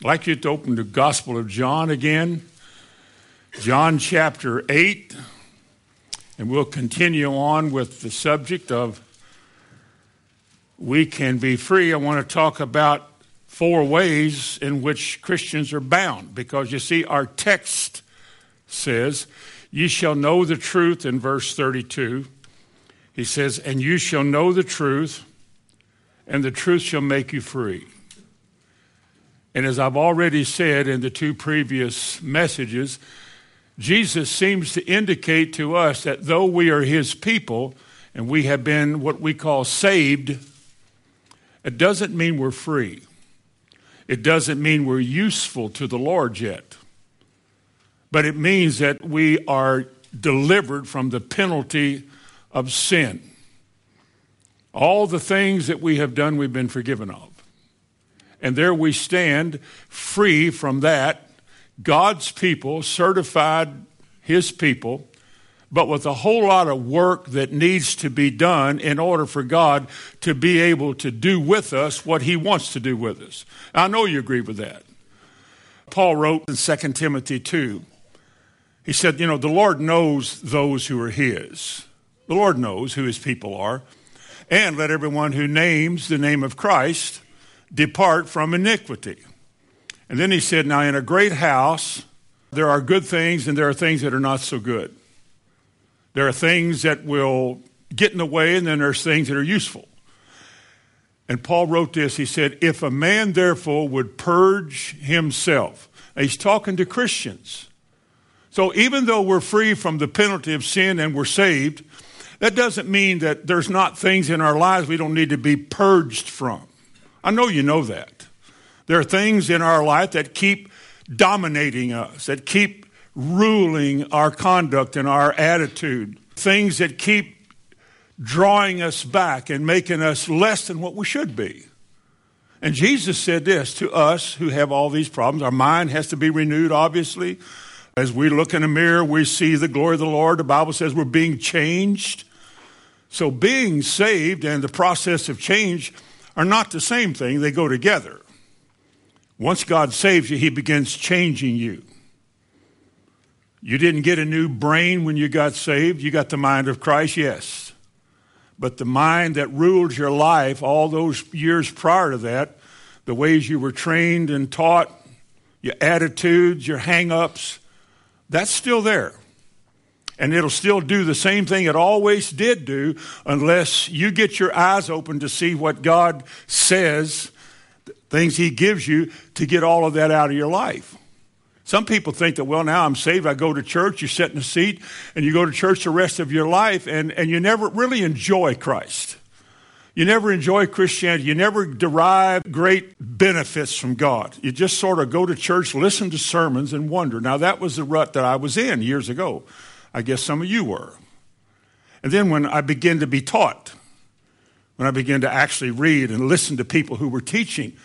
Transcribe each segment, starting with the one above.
I'd like you to open the Gospel of John again, John chapter 8, and we'll continue on with the subject of we can be free. I want to talk about four ways in which Christians are bound because you see, our text says, Ye shall know the truth in verse 32. He says, And you shall know the truth, and the truth shall make you free. And as I've already said in the two previous messages, Jesus seems to indicate to us that though we are his people and we have been what we call saved, it doesn't mean we're free. It doesn't mean we're useful to the Lord yet. But it means that we are delivered from the penalty of sin. All the things that we have done, we've been forgiven of. And there we stand free from that. God's people, certified His people, but with a whole lot of work that needs to be done in order for God to be able to do with us what He wants to do with us. I know you agree with that. Paul wrote in 2 Timothy 2, he said, You know, the Lord knows those who are His. The Lord knows who His people are. And let everyone who names the name of Christ depart from iniquity. And then he said, Now, in a great house, there are good things and there are things that are not so good. There are things that will get in the way, and then there's things that are useful. And Paul wrote this he said, If a man therefore would purge himself, now he's talking to Christians. So even though we're free from the penalty of sin and we're saved, that doesn't mean that there's not things in our lives we don't need to be purged from. I know you know that. There are things in our life that keep dominating us, that keep ruling our conduct and our attitude, things that keep drawing us back and making us less than what we should be. And Jesus said this to us who have all these problems. Our mind has to be renewed, obviously. As we look in a mirror, we see the glory of the Lord. The Bible says we're being changed. So, being saved and the process of change are not the same thing, they go together. Once God saves you, He begins changing you. You didn't get a new brain when you got saved. You got the mind of Christ, yes. But the mind that ruled your life all those years prior to that, the ways you were trained and taught, your attitudes, your hang ups, that's still there. And it'll still do the same thing it always did do unless you get your eyes open to see what God says, things He gives you to get all of that out of your life. Some people think that, well, now I'm saved, I go to church, you sit in a seat, and you go to church the rest of your life, and, and you never really enjoy Christ. You never enjoy Christianity. You never derive great benefits from God. You just sort of go to church, listen to sermons, and wonder. Now, that was the rut that I was in years ago. I guess some of you were. And then when I began to be taught, when I began to actually read and listen to people who were teaching,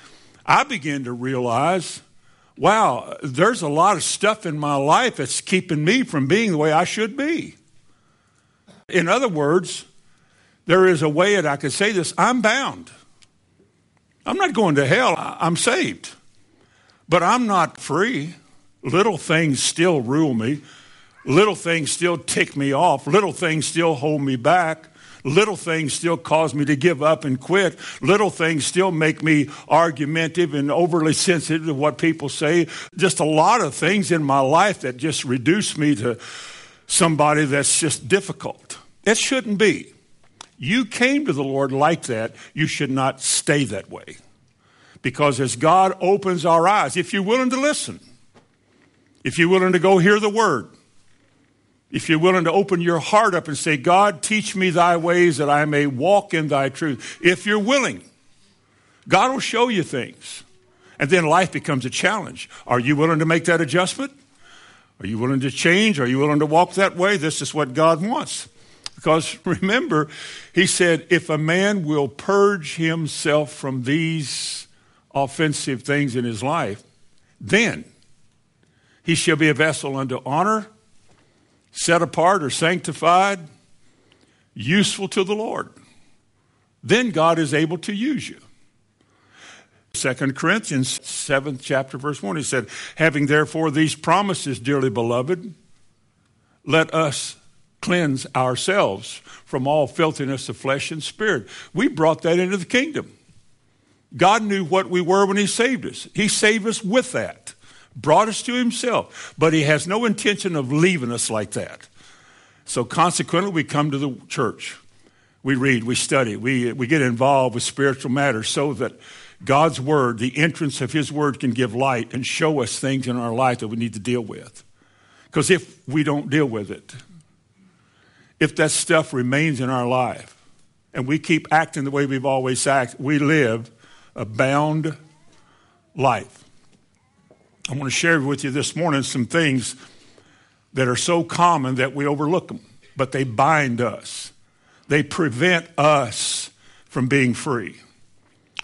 I began to realize wow, there's a lot of stuff in my life that's keeping me from being the way I should be. In other words, there is a way that I could say this I'm bound. I'm not going to hell, I'm saved. But I'm not free. Little things still rule me. Little things still tick me off. Little things still hold me back. Little things still cause me to give up and quit. Little things still make me argumentative and overly sensitive to what people say. Just a lot of things in my life that just reduce me to somebody that's just difficult. It shouldn't be. You came to the Lord like that. You should not stay that way. Because as God opens our eyes, if you're willing to listen, if you're willing to go hear the word, if you're willing to open your heart up and say, God, teach me thy ways that I may walk in thy truth. If you're willing, God will show you things. And then life becomes a challenge. Are you willing to make that adjustment? Are you willing to change? Are you willing to walk that way? This is what God wants. Because remember, he said, if a man will purge himself from these offensive things in his life, then he shall be a vessel unto honor set apart or sanctified, useful to the Lord. Then God is able to use you. Second Corinthians 7th chapter verse 1 he said, "Having therefore these promises, dearly beloved, let us cleanse ourselves from all filthiness of flesh and spirit." We brought that into the kingdom. God knew what we were when he saved us. He saved us with that. Brought us to himself, but he has no intention of leaving us like that. So consequently, we come to the church. We read, we study, we, we get involved with spiritual matters so that God's word, the entrance of his word, can give light and show us things in our life that we need to deal with. Because if we don't deal with it, if that stuff remains in our life and we keep acting the way we've always acted, we live a bound life. I want to share with you this morning some things that are so common that we overlook them, but they bind us. They prevent us from being free.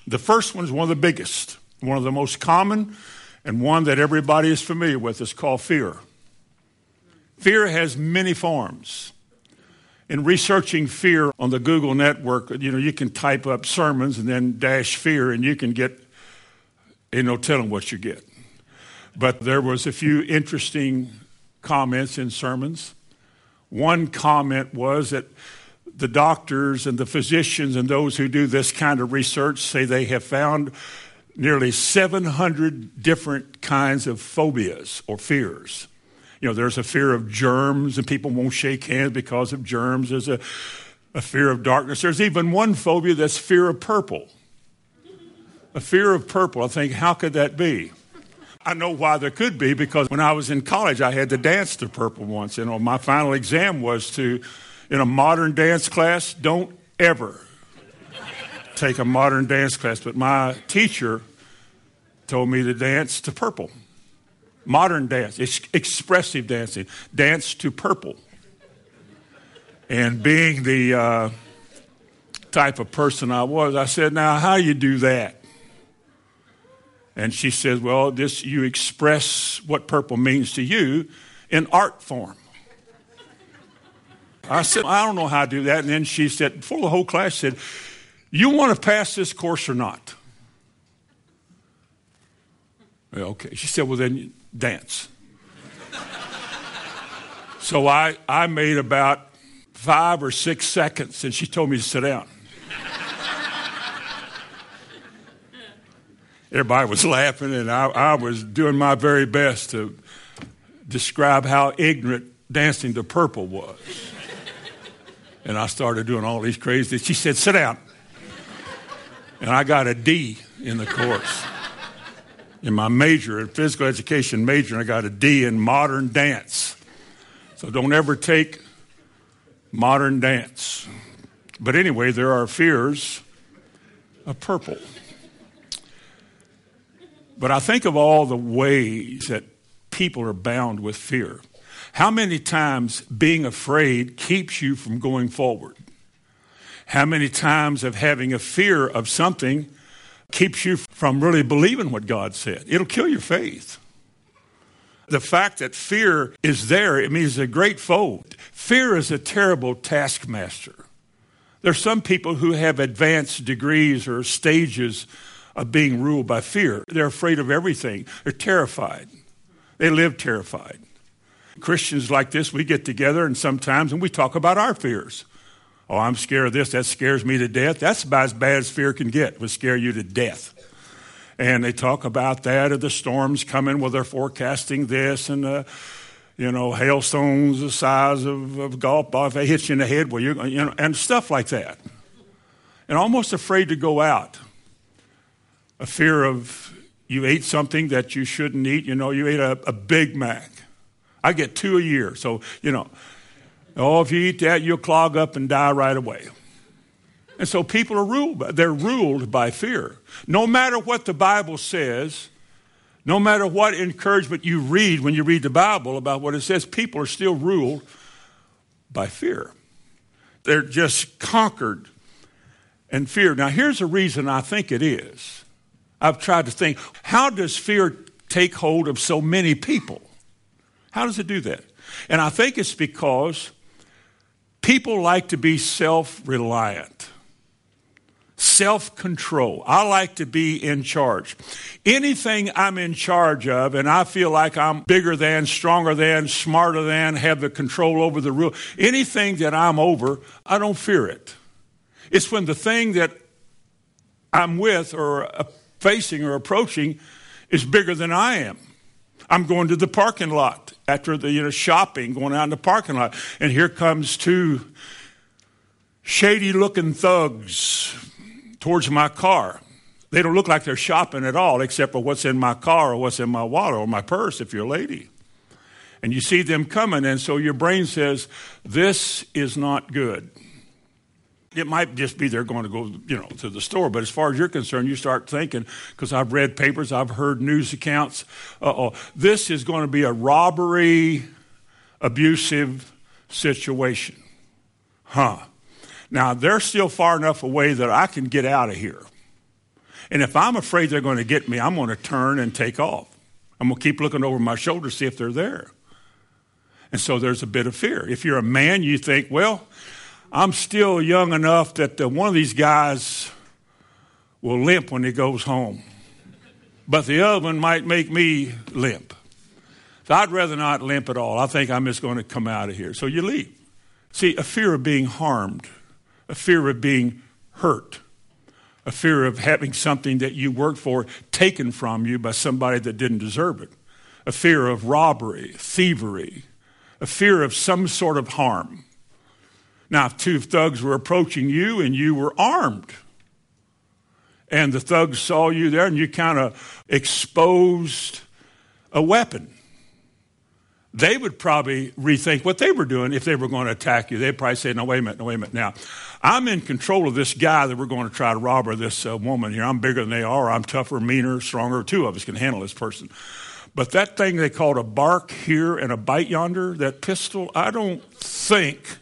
The first one is one of the biggest, one of the most common, and one that everybody is familiar with. is called fear. Fear has many forms. In researching fear on the Google network, you know, you can type up sermons and then dash fear, and you can get, ain't no telling what you get. But there was a few interesting comments in sermons. One comment was that the doctors and the physicians and those who do this kind of research say they have found nearly 700 different kinds of phobias or fears. You know, there's a fear of germs and people won't shake hands because of germs. There's a, a fear of darkness. There's even one phobia that's fear of purple. A fear of purple. I think, how could that be? I know why there could be because when I was in college, I had to dance to purple once. You know, my final exam was to in a modern dance class, don't ever take a modern dance class. But my teacher told me to dance to purple. Modern dance, it's expressive dancing, dance to purple. And being the uh, type of person I was, I said, Now, how you do that? And she says, Well, this you express what purple means to you in art form. I said, I don't know how to do that. And then she said, before the whole class said, You want to pass this course or not? Well, okay. She said, Well, then dance. so I, I made about five or six seconds, and she told me to sit down. Everybody was laughing, and I, I was doing my very best to describe how ignorant dancing to purple was. And I started doing all these crazy things. She said, Sit down. And I got a D in the course. In my major, in physical education major, and I got a D in modern dance. So don't ever take modern dance. But anyway, there are fears of purple. But I think of all the ways that people are bound with fear. How many times being afraid keeps you from going forward? How many times of having a fear of something keeps you from really believing what God said? It'll kill your faith. The fact that fear is there, it means a great foe. Fear is a terrible taskmaster. There's some people who have advanced degrees or stages of being ruled by fear. They're afraid of everything. They're terrified. They live terrified. Christians like this, we get together and sometimes and we talk about our fears. Oh, I'm scared of this. That scares me to death. That's about as bad as fear can get, would scare you to death. And they talk about that, or the storms coming, well, they're forecasting this, and, uh, you know, hailstones the size of, of golf ball. If they hit you in the head, well, you're, you know, and stuff like that. And almost afraid to go out. A fear of you ate something that you shouldn't eat. You know, you ate a, a Big Mac I get two a year. So, you know, oh, if you eat that, you'll clog up and die right away. And so people are ruled by, they're ruled by fear. No matter what the Bible says, no matter what encouragement you read when you read the Bible about what it says, people are still ruled by fear. They're just conquered and fear. Now, here's a reason I think it is. I've tried to think how does fear take hold of so many people? How does it do that? And I think it's because people like to be self reliant. self control. I like to be in charge. Anything I'm in charge of and I feel like I'm bigger than, stronger than, smarter than, have the control over the rule, anything that I'm over, I don't fear it. It's when the thing that I'm with or uh, facing or approaching is bigger than I am. I'm going to the parking lot after the you know shopping, going out in the parking lot, and here comes two shady looking thugs towards my car. They don't look like they're shopping at all, except for what's in my car or what's in my wallet or my purse if you're a lady. And you see them coming, and so your brain says, This is not good. It might just be they're going to go, you know, to the store, but as far as you're concerned, you start thinking because I've read papers, I've heard news accounts. oh, this is going to be a robbery, abusive situation, huh? Now they're still far enough away that I can get out of here, and if I'm afraid they're going to get me, I'm going to turn and take off. I'm going to keep looking over my shoulder to see if they're there, and so there's a bit of fear. If you're a man, you think, well I'm still young enough that one of these guys will limp when he goes home. But the other one might make me limp. So I'd rather not limp at all. I think I'm just going to come out of here. So you leave. See, a fear of being harmed, a fear of being hurt, a fear of having something that you worked for taken from you by somebody that didn't deserve it, a fear of robbery, thievery, a fear of some sort of harm. Now, if two thugs were approaching you and you were armed, and the thugs saw you there and you kind of exposed a weapon, they would probably rethink what they were doing if they were going to attack you. They'd probably say, No, wait a minute, no, wait a minute. Now, I'm in control of this guy that we're going to try to rob or this uh, woman here. I'm bigger than they are. I'm tougher, meaner, stronger. Two of us can handle this person. But that thing they called a bark here and a bite yonder, that pistol, I don't think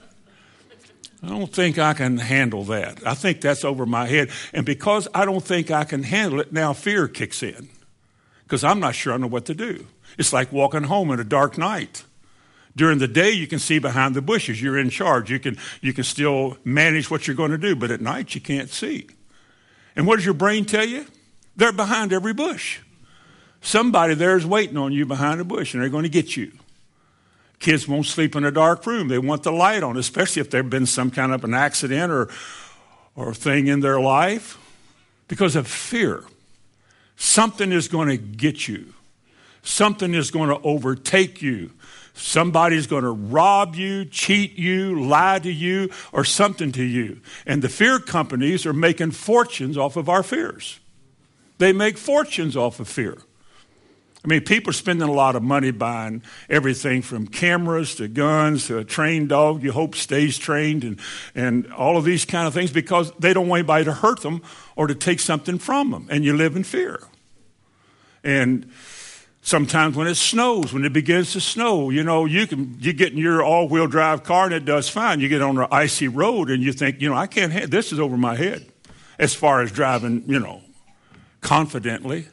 I don't think I can handle that. I think that's over my head. And because I don't think I can handle it, now fear kicks in because I'm not sure I know what to do. It's like walking home in a dark night. During the day, you can see behind the bushes. You're in charge. You can, you can still manage what you're going to do, but at night, you can't see. And what does your brain tell you? They're behind every bush. Somebody there is waiting on you behind a bush, and they're going to get you. Kids won't sleep in a dark room. They want the light on, especially if there's been some kind of an accident or, or thing in their life because of fear. Something is going to get you. Something is going to overtake you. Somebody's going to rob you, cheat you, lie to you, or something to you. And the fear companies are making fortunes off of our fears. They make fortunes off of fear. I mean, people are spending a lot of money buying everything from cameras to guns to a trained dog you hope stays trained and, and all of these kind of things because they don't want anybody to hurt them or to take something from them. And you live in fear. And sometimes when it snows, when it begins to snow, you know, you can you get in your all-wheel drive car and it does fine. You get on an icy road and you think, you know, I can't. This is over my head, as far as driving, you know, confidently.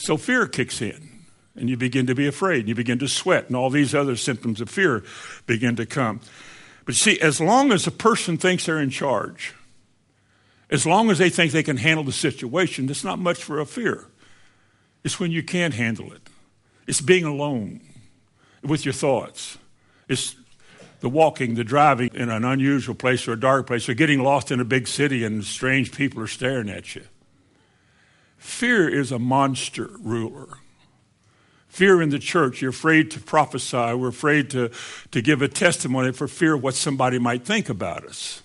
So fear kicks in, and you begin to be afraid, and you begin to sweat, and all these other symptoms of fear begin to come. But see, as long as a person thinks they're in charge, as long as they think they can handle the situation, it's not much for a fear. It's when you can't handle it. It's being alone with your thoughts. It's the walking, the driving in an unusual place or a dark place, or getting lost in a big city and strange people are staring at you. Fear is a monster ruler. Fear in the church, you're afraid to prophesy, we're afraid to, to give a testimony for fear of what somebody might think about us.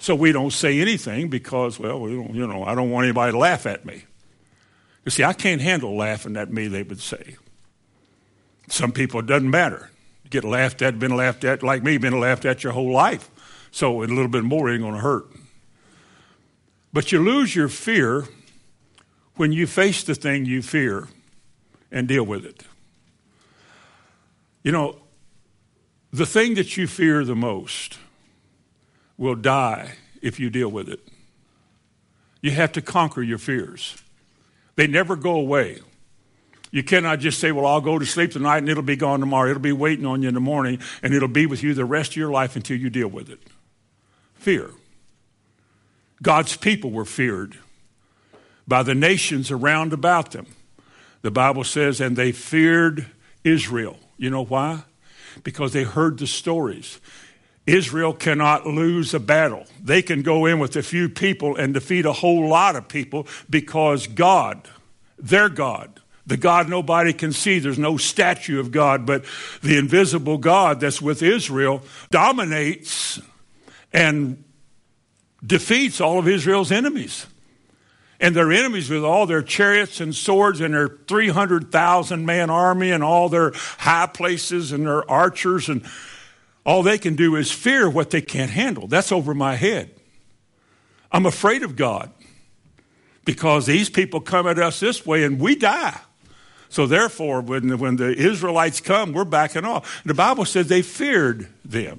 So we don't say anything because, well, we you know, I don't want anybody to laugh at me. You see, I can't handle laughing at me, they would say. Some people, it doesn't matter. Get laughed at, been laughed at, like me, been laughed at your whole life. So a little bit more ain't going to hurt. But you lose your fear when you face the thing you fear and deal with it. You know, the thing that you fear the most will die if you deal with it. You have to conquer your fears, they never go away. You cannot just say, Well, I'll go to sleep tonight and it'll be gone tomorrow. It'll be waiting on you in the morning and it'll be with you the rest of your life until you deal with it. Fear. God's people were feared by the nations around about them. The Bible says, and they feared Israel. You know why? Because they heard the stories. Israel cannot lose a battle. They can go in with a few people and defeat a whole lot of people because God, their God, the God nobody can see, there's no statue of God, but the invisible God that's with Israel dominates and defeats all of Israel's enemies. And their enemies with all their chariots and swords and their 300,000 man army and all their high places and their archers and all they can do is fear what they can't handle. That's over my head. I'm afraid of God because these people come at us this way and we die. So therefore, when, when the Israelites come, we're backing off. The Bible says they feared them.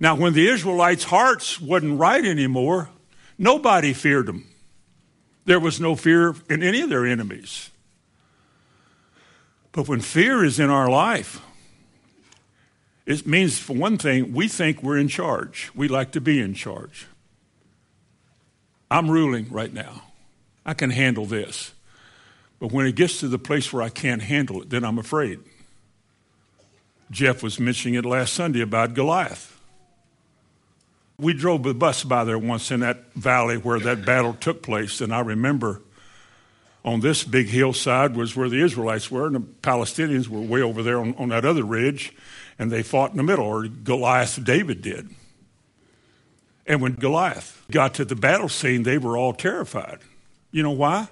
Now, when the Israelites' hearts wasn't right anymore, nobody feared them. There was no fear in any of their enemies. But when fear is in our life, it means, for one thing, we think we're in charge. We like to be in charge. I'm ruling right now. I can handle this. But when it gets to the place where I can't handle it, then I'm afraid. Jeff was mentioning it last Sunday about Goliath. We drove the bus by there once in that valley where that battle took place, and I remember on this big hillside was where the Israelites were, and the Palestinians were way over there on, on that other ridge and they fought in the middle, or Goliath David did. And when Goliath got to the battle scene, they were all terrified. You know why?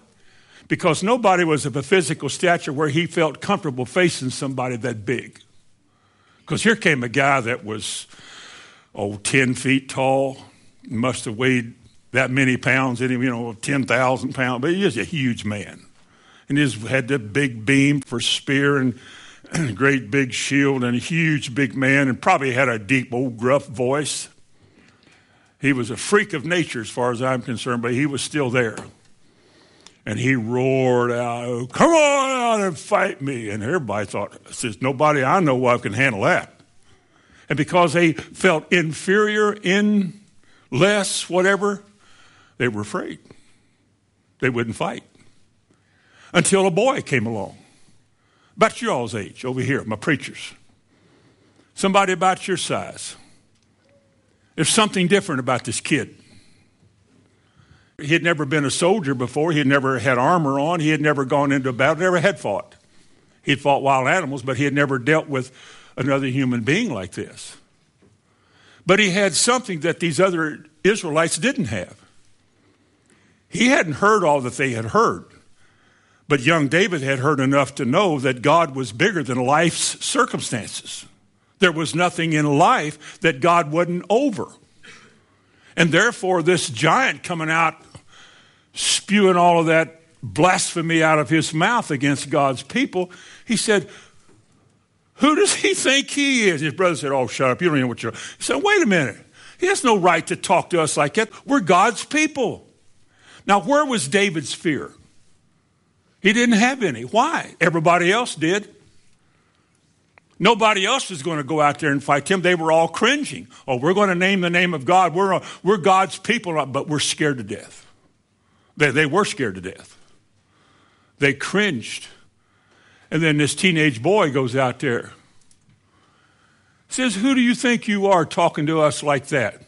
Because nobody was of a physical stature where he felt comfortable facing somebody that big. Because here came a guy that was, oh, 10 feet tall, must have weighed that many pounds in him, you know, 10,000 pounds, but he was a huge man. And he had that big beam for spear and great big shield and a huge big man and probably had a deep old gruff voice. He was a freak of nature as far as I'm concerned, but he was still there. And he roared out, Come on out and fight me. And everybody thought, says, Nobody I know of can handle that. And because they felt inferior, in less, whatever, they were afraid. They wouldn't fight. Until a boy came along about your all's age over here, my preachers. Somebody about your size. There's something different about this kid. He had never been a soldier before. He had never had armor on. He had never gone into battle, never had fought. He'd fought wild animals, but he had never dealt with another human being like this. But he had something that these other Israelites didn't have. He hadn't heard all that they had heard. But young David had heard enough to know that God was bigger than life's circumstances. There was nothing in life that God wasn't over. And therefore, this giant coming out, spewing all of that blasphemy out of his mouth against God's people, he said, Who does he think he is? His brother said, Oh, shut up. You don't know what you're. He said, Wait a minute. He has no right to talk to us like that. We're God's people. Now, where was David's fear? He didn't have any. Why? Everybody else did. Nobody else was going to go out there and fight him. They were all cringing. Oh, we're going to name the name of God. We're, we're God's people, but we're scared to death. They, they were scared to death. They cringed. And then this teenage boy goes out there. Says, Who do you think you are talking to us like that?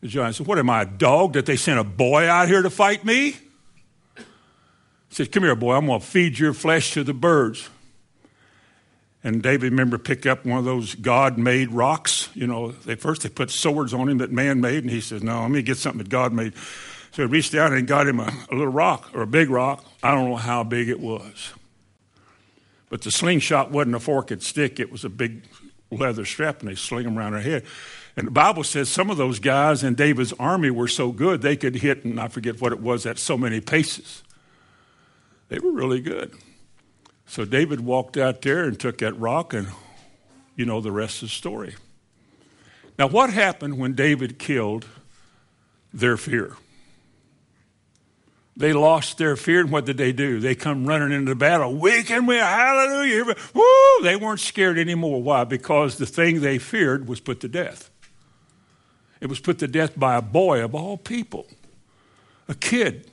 The giant said, What am I, a dog that they sent a boy out here to fight me? He said, Come here, boy, I'm going to feed your flesh to the birds. And David, remember, picked up one of those God made rocks. You know, they first they put swords on him that man made, and he says, No, let me get something that God made. So he reached down and got him a, a little rock or a big rock. I don't know how big it was. But the slingshot wasn't a forked stick, it was a big leather strap, and they sling them around their head. And the Bible says some of those guys in David's army were so good they could hit, and I forget what it was, at so many paces. They were really good. So David walked out there and took that rock, and you know the rest of the story. Now, what happened when David killed their fear? They lost their fear, and what did they do? They come running into battle. We can win, hallelujah. Woo! They weren't scared anymore. Why? Because the thing they feared was put to death. It was put to death by a boy of all people, a kid.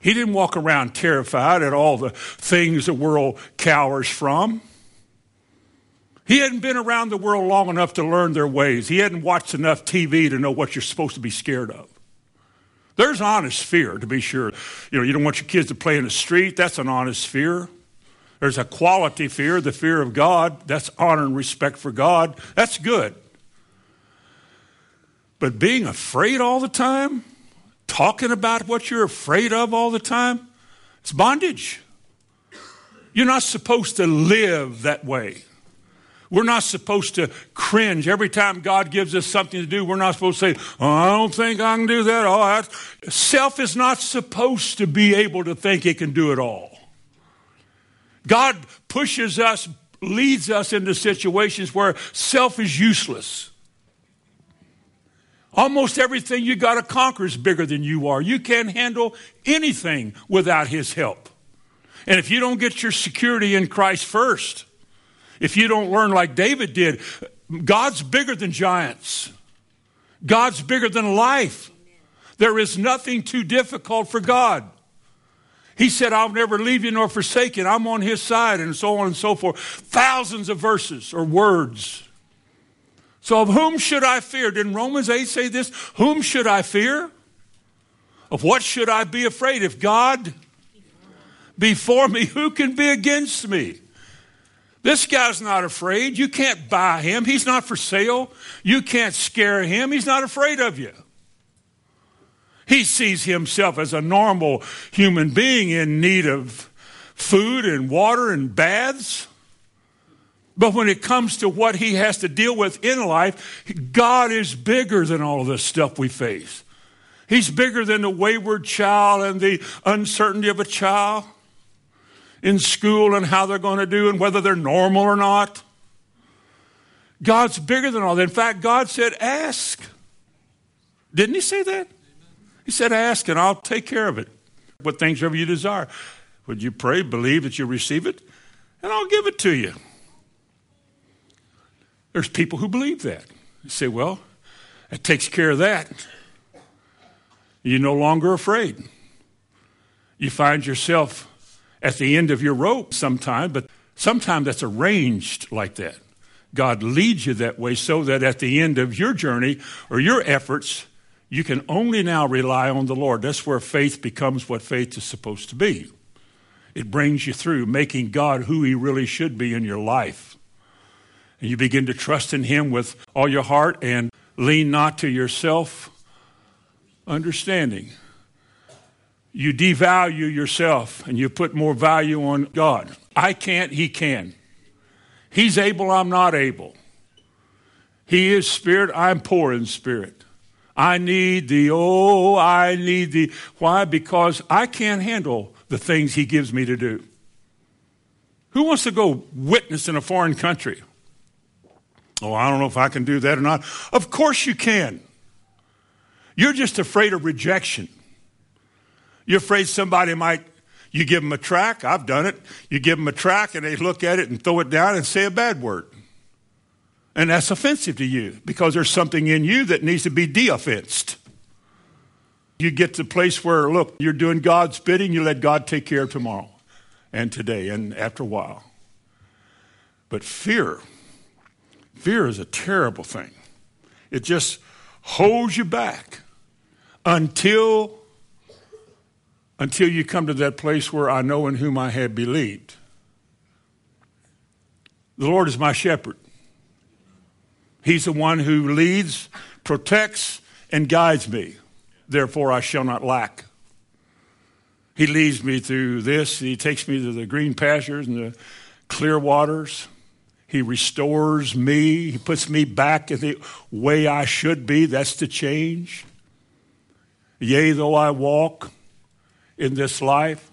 He didn't walk around terrified at all the things the world cowers from. He hadn't been around the world long enough to learn their ways. He hadn't watched enough TV to know what you're supposed to be scared of. There's honest fear, to be sure. You know, you don't want your kids to play in the street. That's an honest fear. There's a quality fear, the fear of God. That's honor and respect for God. That's good. But being afraid all the time, talking about what you're afraid of all the time, it's bondage. You're not supposed to live that way. We're not supposed to cringe every time God gives us something to do. We're not supposed to say, oh, I don't think I can do that. Self is not supposed to be able to think it can do it all. God pushes us, leads us into situations where self is useless. Almost everything you got to conquer is bigger than you are. You can't handle anything without His help. And if you don't get your security in Christ first, if you don't learn like David did, God's bigger than giants. God's bigger than life. There is nothing too difficult for God. He said, I'll never leave you nor forsake you. I'm on his side, and so on and so forth. Thousands of verses or words. So, of whom should I fear? Didn't Romans 8 say this? Whom should I fear? Of what should I be afraid? If God before me, who can be against me? This guy's not afraid. You can't buy him. He's not for sale. You can't scare him. He's not afraid of you. He sees himself as a normal human being in need of food and water and baths. But when it comes to what he has to deal with in life, God is bigger than all of this stuff we face. He's bigger than the wayward child and the uncertainty of a child in school and how they're going to do and whether they're normal or not. God's bigger than all that. In fact, God said, Ask. Didn't He say that? He said, Ask and I'll take care of it. What things ever you desire. Would you pray, believe that you receive it, and I'll give it to you? There's people who believe that. You say, Well, that takes care of that. You're no longer afraid. You find yourself at the end of your rope sometime, but sometimes that's arranged like that. God leads you that way so that at the end of your journey or your efforts, you can only now rely on the Lord. That's where faith becomes what faith is supposed to be. It brings you through making God who He really should be in your life. And you begin to trust in Him with all your heart and lean not to yourself understanding you devalue yourself and you put more value on God. I can't, He can. He's able, I'm not able. He is spirit, I'm poor in spirit. I need the, oh, I need the. Why? Because I can't handle the things He gives me to do. Who wants to go witness in a foreign country? Oh, I don't know if I can do that or not. Of course you can. You're just afraid of rejection. You're afraid somebody might, you give them a track. I've done it. You give them a track and they look at it and throw it down and say a bad word. And that's offensive to you because there's something in you that needs to be de offensed. You get to the place where, look, you're doing God's bidding, you let God take care of tomorrow and today and after a while. But fear, fear is a terrible thing. It just holds you back until until you come to that place where I know in whom I have believed. The Lord is my shepherd. He's the one who leads, protects, and guides me. Therefore, I shall not lack. He leads me through this. He takes me to the green pastures and the clear waters. He restores me. He puts me back in the way I should be. That's the change. Yea, though I walk in this life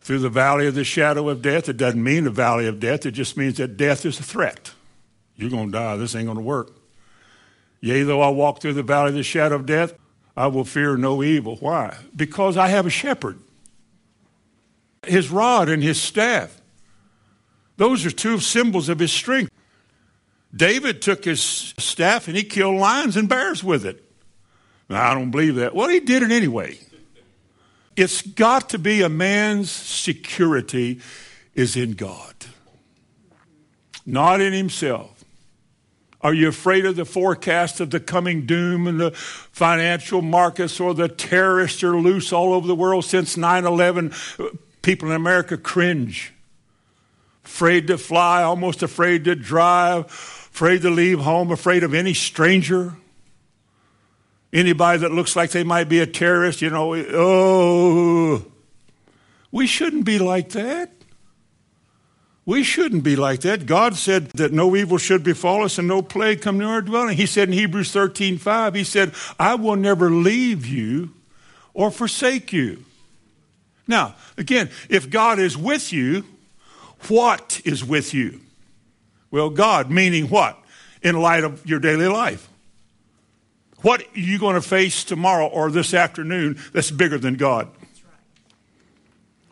through the valley of the shadow of death. It doesn't mean the valley of death, it just means that death is a threat. You're going to die. This ain't going to work. Yea, though I walk through the valley of the shadow of death, I will fear no evil. Why? Because I have a shepherd. His rod and his staff. Those are two symbols of his strength. David took his staff and he killed lions and bears with it. I don't believe that. Well, he did it anyway. It's got to be a man's security is in God, not in himself. Are you afraid of the forecast of the coming doom and the financial markets or the terrorists are loose all over the world since 9 11? People in America cringe. Afraid to fly, almost afraid to drive, afraid to leave home, afraid of any stranger. Anybody that looks like they might be a terrorist, you know, oh, we shouldn't be like that. We shouldn't be like that. God said that no evil should befall us and no plague come near our dwelling. He said in Hebrews 13 5, He said, I will never leave you or forsake you. Now, again, if God is with you, what is with you? Well, God, meaning what? In light of your daily life. What are you going to face tomorrow or this afternoon that's bigger than God?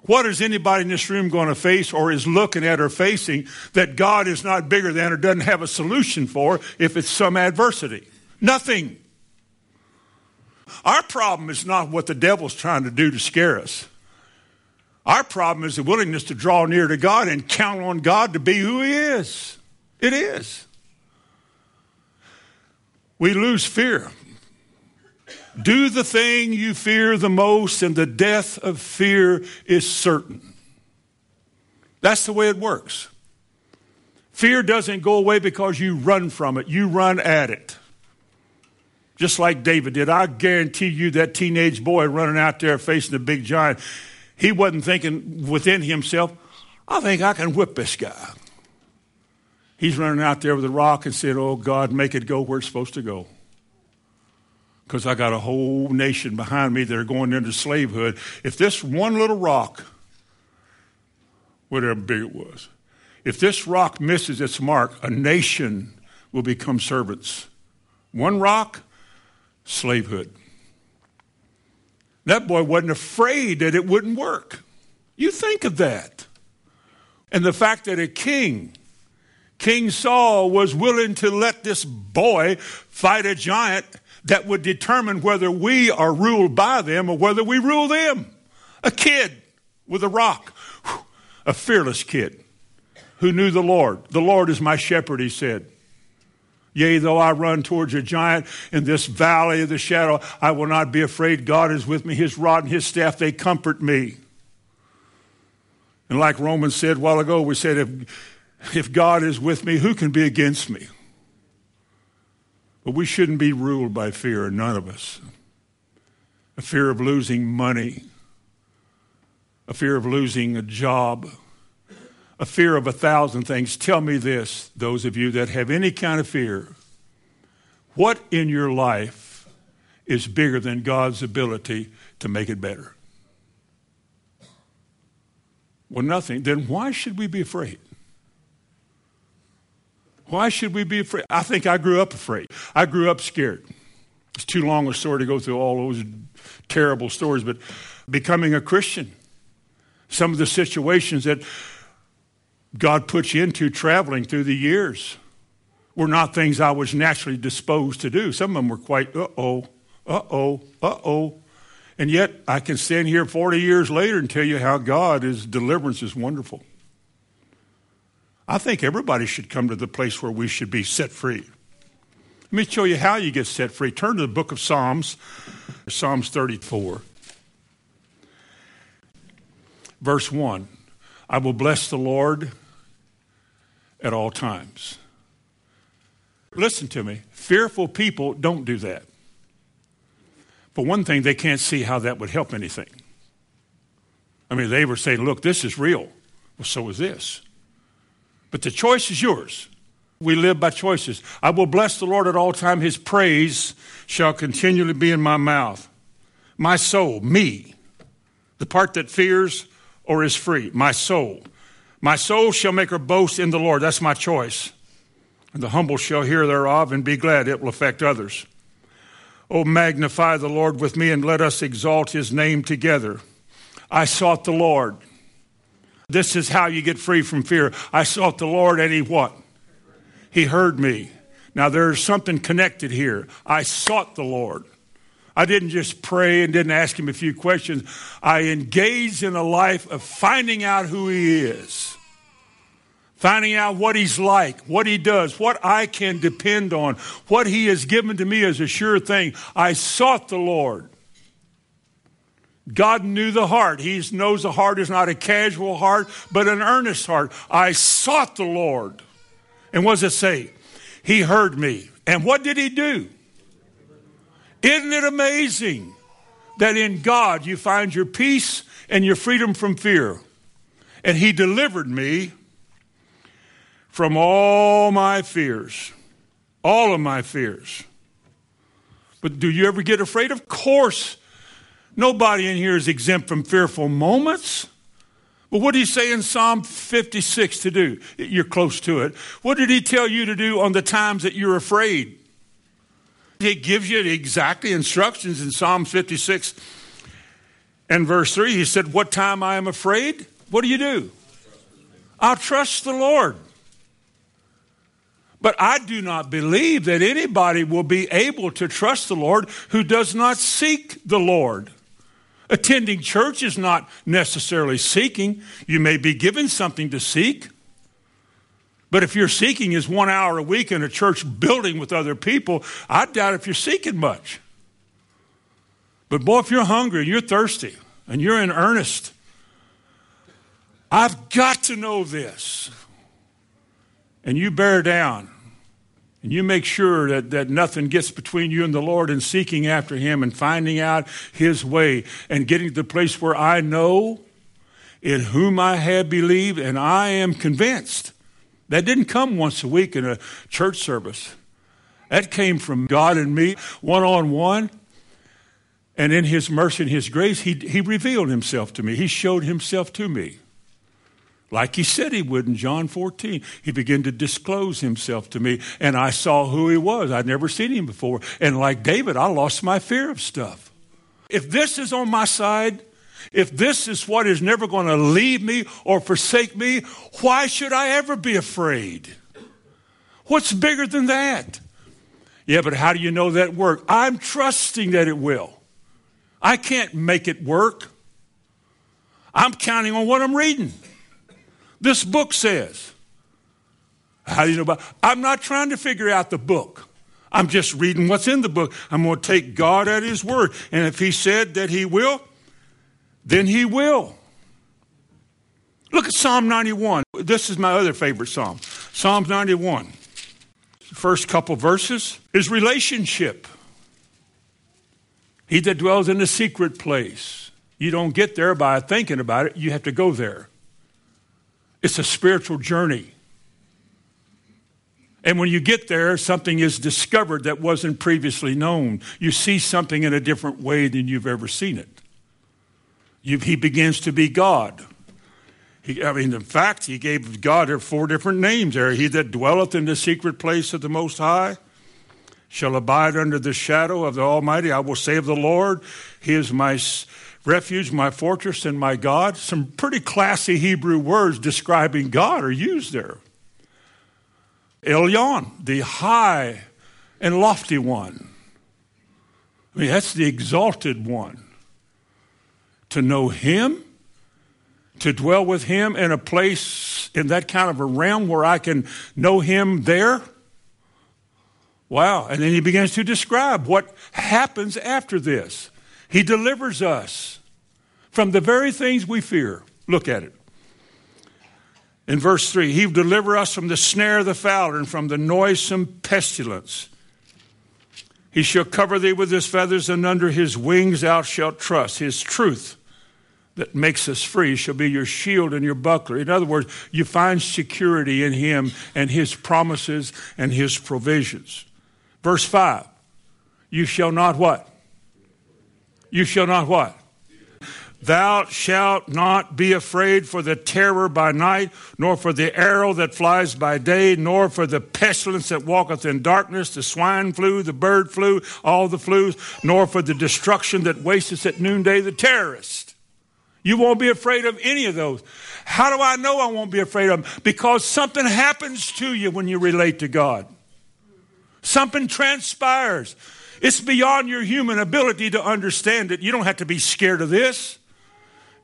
What is anybody in this room going to face or is looking at or facing that God is not bigger than or doesn't have a solution for if it's some adversity? Nothing. Our problem is not what the devil's trying to do to scare us. Our problem is the willingness to draw near to God and count on God to be who He is. It is. We lose fear. Do the thing you fear the most, and the death of fear is certain. That's the way it works. Fear doesn't go away because you run from it, you run at it. Just like David did. I guarantee you that teenage boy running out there facing the big giant, he wasn't thinking within himself, I think I can whip this guy. He's running out there with a rock and said, Oh God, make it go where it's supposed to go because I got a whole nation behind me that are going into slavehood. If this one little rock, whatever big it was, if this rock misses its mark, a nation will become servants. One rock, slavehood. That boy wasn't afraid that it wouldn't work. You think of that. And the fact that a king, King Saul, was willing to let this boy fight a giant that would determine whether we are ruled by them or whether we rule them. A kid with a rock, a fearless kid who knew the Lord. The Lord is my shepherd, he said. Yea, though I run towards a giant in this valley of the shadow, I will not be afraid. God is with me. His rod and his staff, they comfort me. And like Romans said a while ago, we said, if, if God is with me, who can be against me? But we shouldn't be ruled by fear, none of us. A fear of losing money, a fear of losing a job, a fear of a thousand things. Tell me this, those of you that have any kind of fear, what in your life is bigger than God's ability to make it better? Well, nothing. Then why should we be afraid? Why should we be afraid? I think I grew up afraid. I grew up scared. It's too long a story to go through all those terrible stories, but becoming a Christian, some of the situations that God puts you into traveling through the years were not things I was naturally disposed to do. Some of them were quite, uh oh, uh oh, uh oh. And yet I can stand here 40 years later and tell you how God, His deliverance is wonderful. I think everybody should come to the place where we should be set free. Let me show you how you get set free. Turn to the book of Psalms, Psalms 34. Verse 1 I will bless the Lord at all times. Listen to me. Fearful people don't do that. For one thing, they can't see how that would help anything. I mean, they were saying, look, this is real. Well, so is this. But the choice is yours. We live by choices. I will bless the Lord at all time. His praise shall continually be in my mouth. My soul, me, the part that fears or is free, my soul. My soul shall make her boast in the Lord. That's my choice. And the humble shall hear thereof and be glad. It will affect others. Oh, magnify the Lord with me and let us exalt his name together. I sought the Lord this is how you get free from fear. I sought the Lord and he what? He heard me. Now there's something connected here. I sought the Lord. I didn't just pray and didn't ask him a few questions. I engaged in a life of finding out who he is, finding out what he's like, what he does, what I can depend on, what he has given to me as a sure thing. I sought the Lord. God knew the heart. He knows the heart is not a casual heart, but an earnest heart. I sought the Lord. And what does it say? He heard me. And what did he do? Isn't it amazing that in God you find your peace and your freedom from fear? And he delivered me from all my fears, all of my fears. But do you ever get afraid? Of course Nobody in here is exempt from fearful moments. But what did he say in Psalm 56 to do? You're close to it. What did he tell you to do on the times that you're afraid? He gives you exactly instructions in Psalm 56 and verse 3. He said, What time I am afraid, what do you do? I'll trust the Lord. But I do not believe that anybody will be able to trust the Lord who does not seek the Lord. Attending church is not necessarily seeking. You may be given something to seek. But if you're seeking is one hour a week in a church building with other people, I doubt if you're seeking much. But boy, if you're hungry and you're thirsty and you're in earnest, I've got to know this. And you bear down and you make sure that, that nothing gets between you and the Lord and seeking after Him and finding out His way and getting to the place where I know in whom I have believed and I am convinced. That didn't come once a week in a church service. That came from God and me, one on one. And in His mercy and His grace, he, he revealed Himself to me. He showed Himself to me like he said he would in John 14. He began to disclose himself to me, and I saw who he was. I'd never seen him before. And like David, I lost my fear of stuff. If this is on my side, if this is what is never going to leave me or forsake me, why should I ever be afraid? What's bigger than that? Yeah, but how do you know that work? I'm trusting that it will. I can't make it work. I'm counting on what I'm reading. This book says. How do you know about? I'm not trying to figure out the book. I'm just reading what's in the book. I'm going to take God at His word. And if He said that He will, then He will. Look at Psalm 91. This is my other favorite psalm. Psalms 91. First couple verses is relationship. He that dwells in the secret place. You don't get there by thinking about it, you have to go there. It's a spiritual journey. And when you get there, something is discovered that wasn't previously known. You see something in a different way than you've ever seen it. You, he begins to be God. He, I mean, in fact, he gave God four different names there. He that dwelleth in the secret place of the Most High shall abide under the shadow of the Almighty. I will say of the Lord, He is my refuge, my fortress, and my God. Some pretty classy Hebrew words describing God are used there. Elyon, the high and lofty one. I mean, that's the exalted one. To know Him, to dwell with Him in a place, in that kind of a realm where I can know Him there. Wow. And then he begins to describe what happens after this. He delivers us from the very things we fear. Look at it. In verse 3, He will deliver us from the snare of the fowler and from the noisome pestilence. He shall cover thee with his feathers, and under his wings thou shalt trust. His truth that makes us free shall be your shield and your buckler. In other words, you find security in him and his promises and his provisions. Verse 5, you shall not what? You shall not what? Thou shalt not be afraid for the terror by night, nor for the arrow that flies by day, nor for the pestilence that walketh in darkness, the swine flu, the bird flu, all the flus, nor for the destruction that wasteth at noonday, the terrorist. You won't be afraid of any of those. How do I know I won't be afraid of them? Because something happens to you when you relate to God. Something transpires. It's beyond your human ability to understand it. You don't have to be scared of this.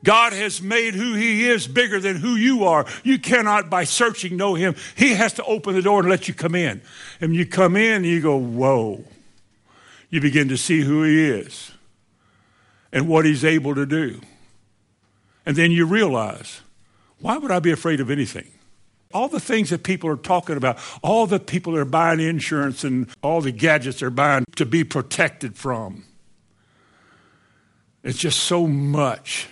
God has made who He is bigger than who you are. You cannot, by searching, know Him. He has to open the door and let you come in. And when you come in, you go, Whoa. You begin to see who He is and what He's able to do. And then you realize, why would I be afraid of anything? All the things that people are talking about, all the people that are buying insurance and all the gadgets they're buying to be protected from. It's just so much.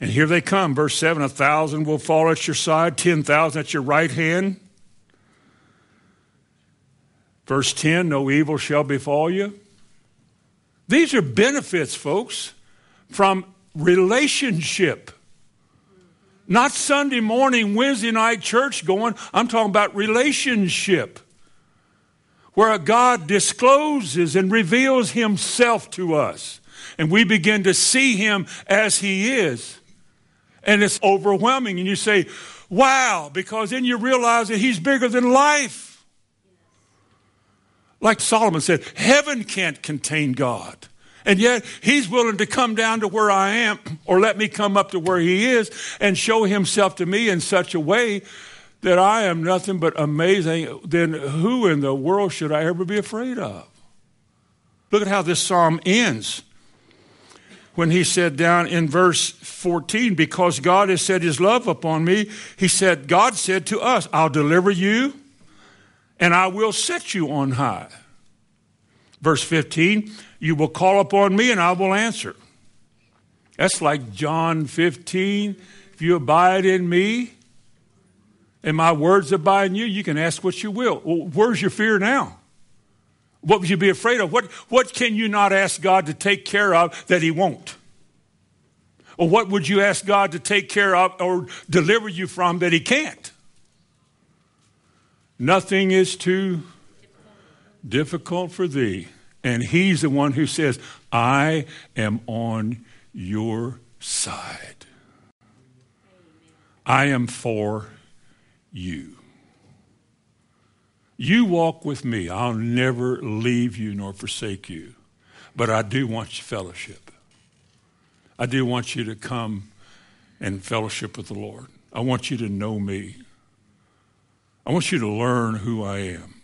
And here they come, verse 7 a thousand will fall at your side, 10,000 at your right hand. Verse 10 no evil shall befall you. These are benefits, folks, from relationship. Not Sunday morning, Wednesday night church going. I'm talking about relationship. Where God discloses and reveals Himself to us. And we begin to see Him as He is. And it's overwhelming. And you say, wow, because then you realize that He's bigger than life. Like Solomon said, heaven can't contain God. And yet he's willing to come down to where I am or let me come up to where he is and show himself to me in such a way that I am nothing but amazing. Then who in the world should I ever be afraid of? Look at how this psalm ends. When he said down in verse 14, because God has set his love upon me, he said, God said to us, I'll deliver you and I will set you on high. Verse 15, you will call upon me and I will answer. That's like John 15. If you abide in me and my words abide in you, you can ask what you will. Well, where's your fear now? What would you be afraid of? What, what can you not ask God to take care of that He won't? Or what would you ask God to take care of or deliver you from that He can't? Nothing is too difficult for thee. And he's the one who says, I am on your side. I am for you. You walk with me. I'll never leave you nor forsake you. But I do want you fellowship. I do want you to come and fellowship with the Lord. I want you to know me. I want you to learn who I am.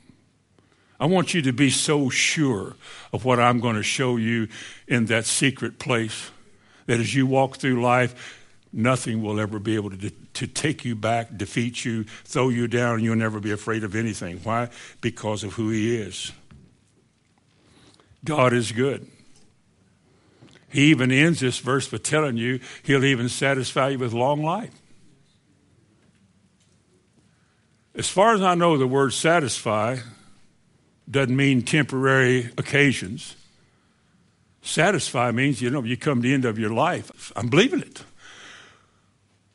I want you to be so sure of what I'm going to show you in that secret place that as you walk through life, nothing will ever be able to, to take you back, defeat you, throw you down, you'll never be afraid of anything. Why? Because of who He is. God is good. He even ends this verse by telling you He'll even satisfy you with long life. As far as I know, the word satisfy doesn't mean temporary occasions. Satisfy means, you know, you come to the end of your life. I'm believing it.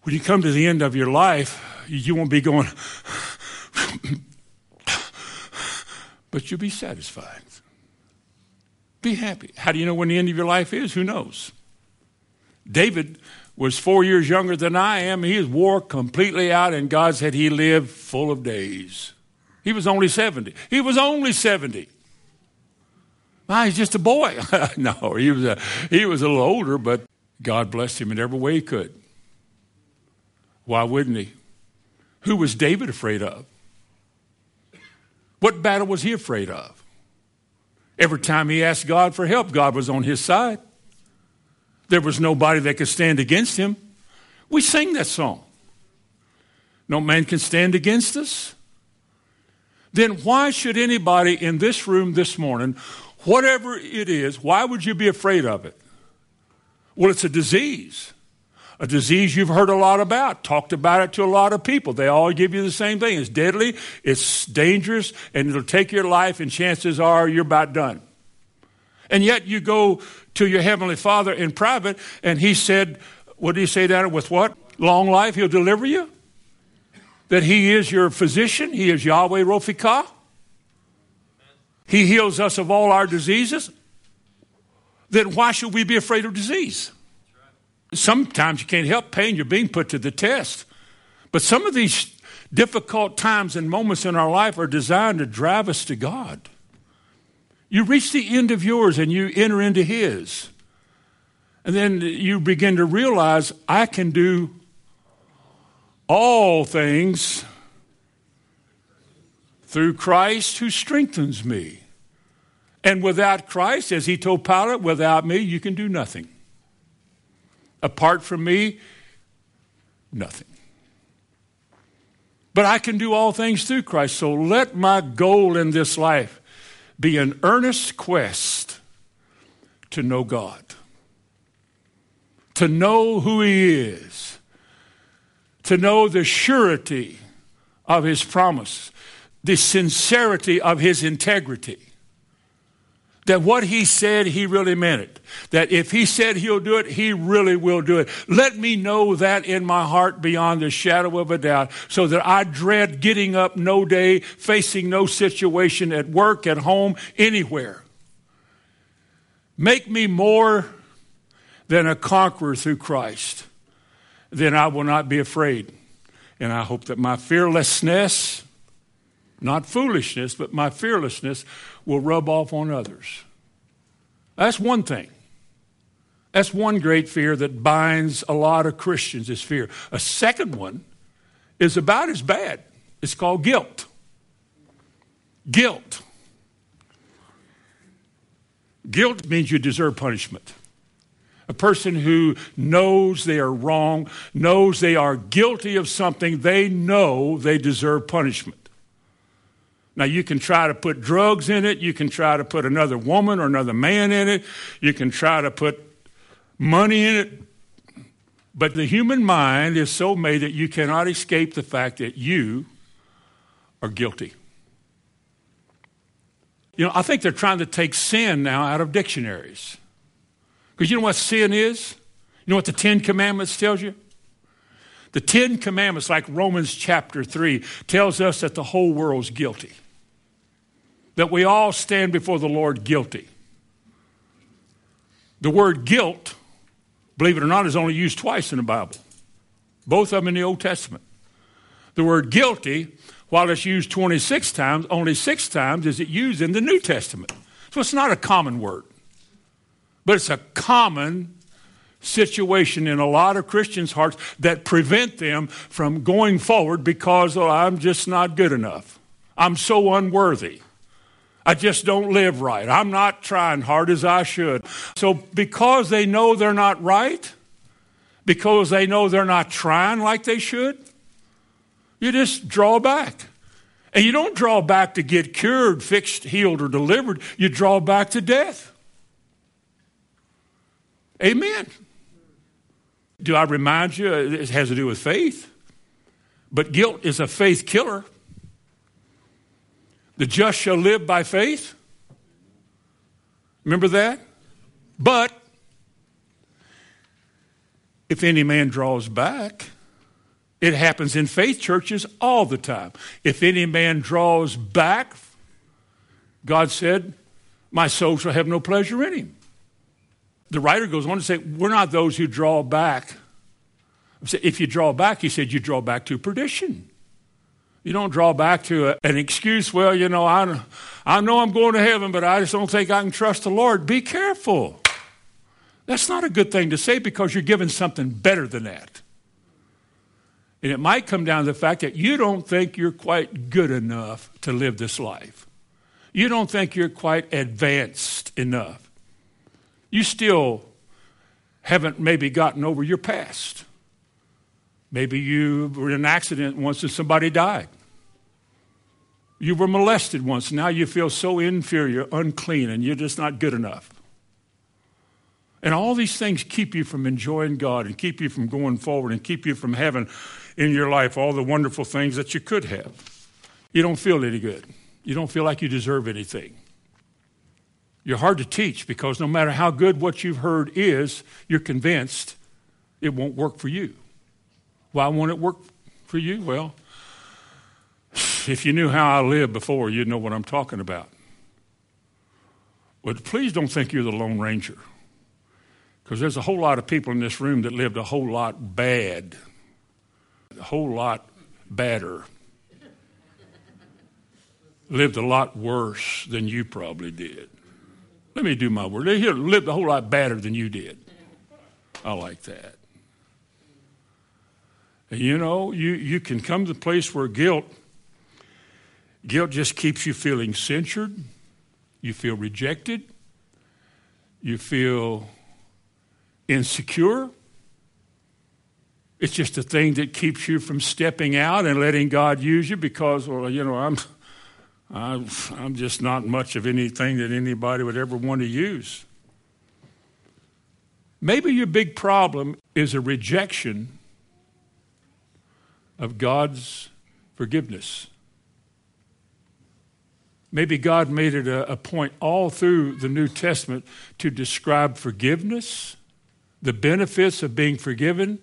When you come to the end of your life, you won't be going, but you'll be satisfied. Be happy. How do you know when the end of your life is? Who knows? David was four years younger than I am. He wore completely out, and God said he lived full of days. He was only 70. He was only 70. Ah, he's just a boy. no, he was a, he was a little older, but God blessed him in every way he could. Why wouldn't he? Who was David afraid of? What battle was he afraid of? Every time he asked God for help, God was on his side. There was nobody that could stand against him. We sing that song. No man can stand against us then why should anybody in this room this morning, whatever it is, why would you be afraid of it? Well, it's a disease. A disease you've heard a lot about, talked about it to a lot of people. They all give you the same thing. It's deadly, it's dangerous, and it'll take your life, and chances are you're about done. And yet you go to your Heavenly Father in private, and He said, What did He say down with what? Long life, He'll deliver you? that He is your physician, He is Yahweh Rophikah. He heals us of all our diseases. Then why should we be afraid of disease? Sometimes you can't help pain, you're being put to the test. But some of these difficult times and moments in our life are designed to drive us to God. You reach the end of yours and you enter into His. And then you begin to realize I can do all things through Christ who strengthens me. And without Christ, as he told Pilate, without me, you can do nothing. Apart from me, nothing. But I can do all things through Christ. So let my goal in this life be an earnest quest to know God, to know who He is, to know the surety of His promise, the sincerity of his integrity. That what he said, he really meant it. That if he said he'll do it, he really will do it. Let me know that in my heart beyond the shadow of a doubt so that I dread getting up no day, facing no situation at work, at home, anywhere. Make me more than a conqueror through Christ. Then I will not be afraid. And I hope that my fearlessness not foolishness, but my fearlessness will rub off on others. That's one thing. That's one great fear that binds a lot of Christians is fear. A second one is about as bad. It's called guilt. Guilt. Guilt means you deserve punishment. A person who knows they are wrong, knows they are guilty of something, they know they deserve punishment. Now, you can try to put drugs in it. You can try to put another woman or another man in it. You can try to put money in it. But the human mind is so made that you cannot escape the fact that you are guilty. You know, I think they're trying to take sin now out of dictionaries. Because you know what sin is? You know what the Ten Commandments tells you? The Ten Commandments, like Romans chapter 3, tells us that the whole world's guilty that we all stand before the Lord guilty. The word guilt, believe it or not, is only used twice in the Bible, both of them in the Old Testament. The word guilty, while it's used 26 times, only six times is it used in the New Testament. So it's not a common word, but it's a common situation in a lot of Christians' hearts that prevent them from going forward because oh, I'm just not good enough. I'm so unworthy. I just don't live right. I'm not trying hard as I should. So, because they know they're not right, because they know they're not trying like they should, you just draw back. And you don't draw back to get cured, fixed, healed, or delivered. You draw back to death. Amen. Do I remind you? It has to do with faith. But guilt is a faith killer. The just shall live by faith. Remember that? But if any man draws back, it happens in faith churches all the time. If any man draws back, God said, My soul shall have no pleasure in him. The writer goes on to say, We're not those who draw back. If you draw back, he said, you draw back to perdition. You don't draw back to a, an excuse, well, you know, I, I know I'm going to heaven, but I just don't think I can trust the Lord. Be careful. That's not a good thing to say because you're given something better than that. And it might come down to the fact that you don't think you're quite good enough to live this life. You don't think you're quite advanced enough. You still haven't maybe gotten over your past. Maybe you were in an accident once and somebody died. You were molested once. Now you feel so inferior, unclean, and you're just not good enough. And all these things keep you from enjoying God and keep you from going forward and keep you from having in your life all the wonderful things that you could have. You don't feel any good. You don't feel like you deserve anything. You're hard to teach because no matter how good what you've heard is, you're convinced it won't work for you. Why won't it work for you? Well, if you knew how I lived before, you'd know what I'm talking about. But please don't think you're the Lone Ranger. Because there's a whole lot of people in this room that lived a whole lot bad, a whole lot badder, lived a lot worse than you probably did. Let me do my word. They lived a whole lot better than you did. I like that. And you know, you, you can come to the place where guilt, guilt just keeps you feeling censured. You feel rejected. You feel insecure. It's just a thing that keeps you from stepping out and letting God use you because, well, you know, I'm, I'm, I'm just not much of anything that anybody would ever want to use. Maybe your big problem is a rejection of God's forgiveness. Maybe God made it a, a, point all through the New Testament to describe forgiveness, the benefits of being forgiven.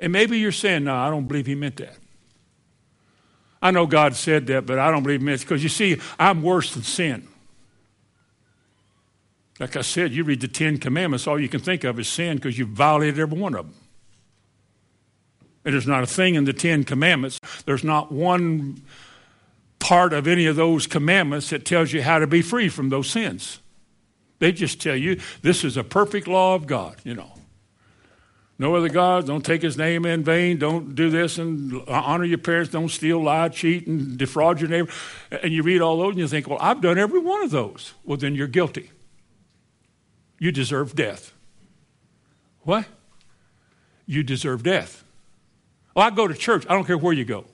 And maybe you're saying, no, I don't believe he meant that. I know God said that, but I don't believe it because you see, I'm worse than sin. Like I said, you read the Ten Commandments, all you can think of is sin because you've violated every one of them. And there's not a thing in the Ten Commandments, there's not one part of any of those commandments that tells you how to be free from those sins. They just tell you this is a perfect law of God, you know. No other gods, don't take his name in vain, don't do this and honor your parents, don't steal, lie, cheat, and defraud your neighbor. And you read all those and you think, well, I've done every one of those. Well, then you're guilty. You deserve death. What? You deserve death. Well, I go to church, I don't care where you go.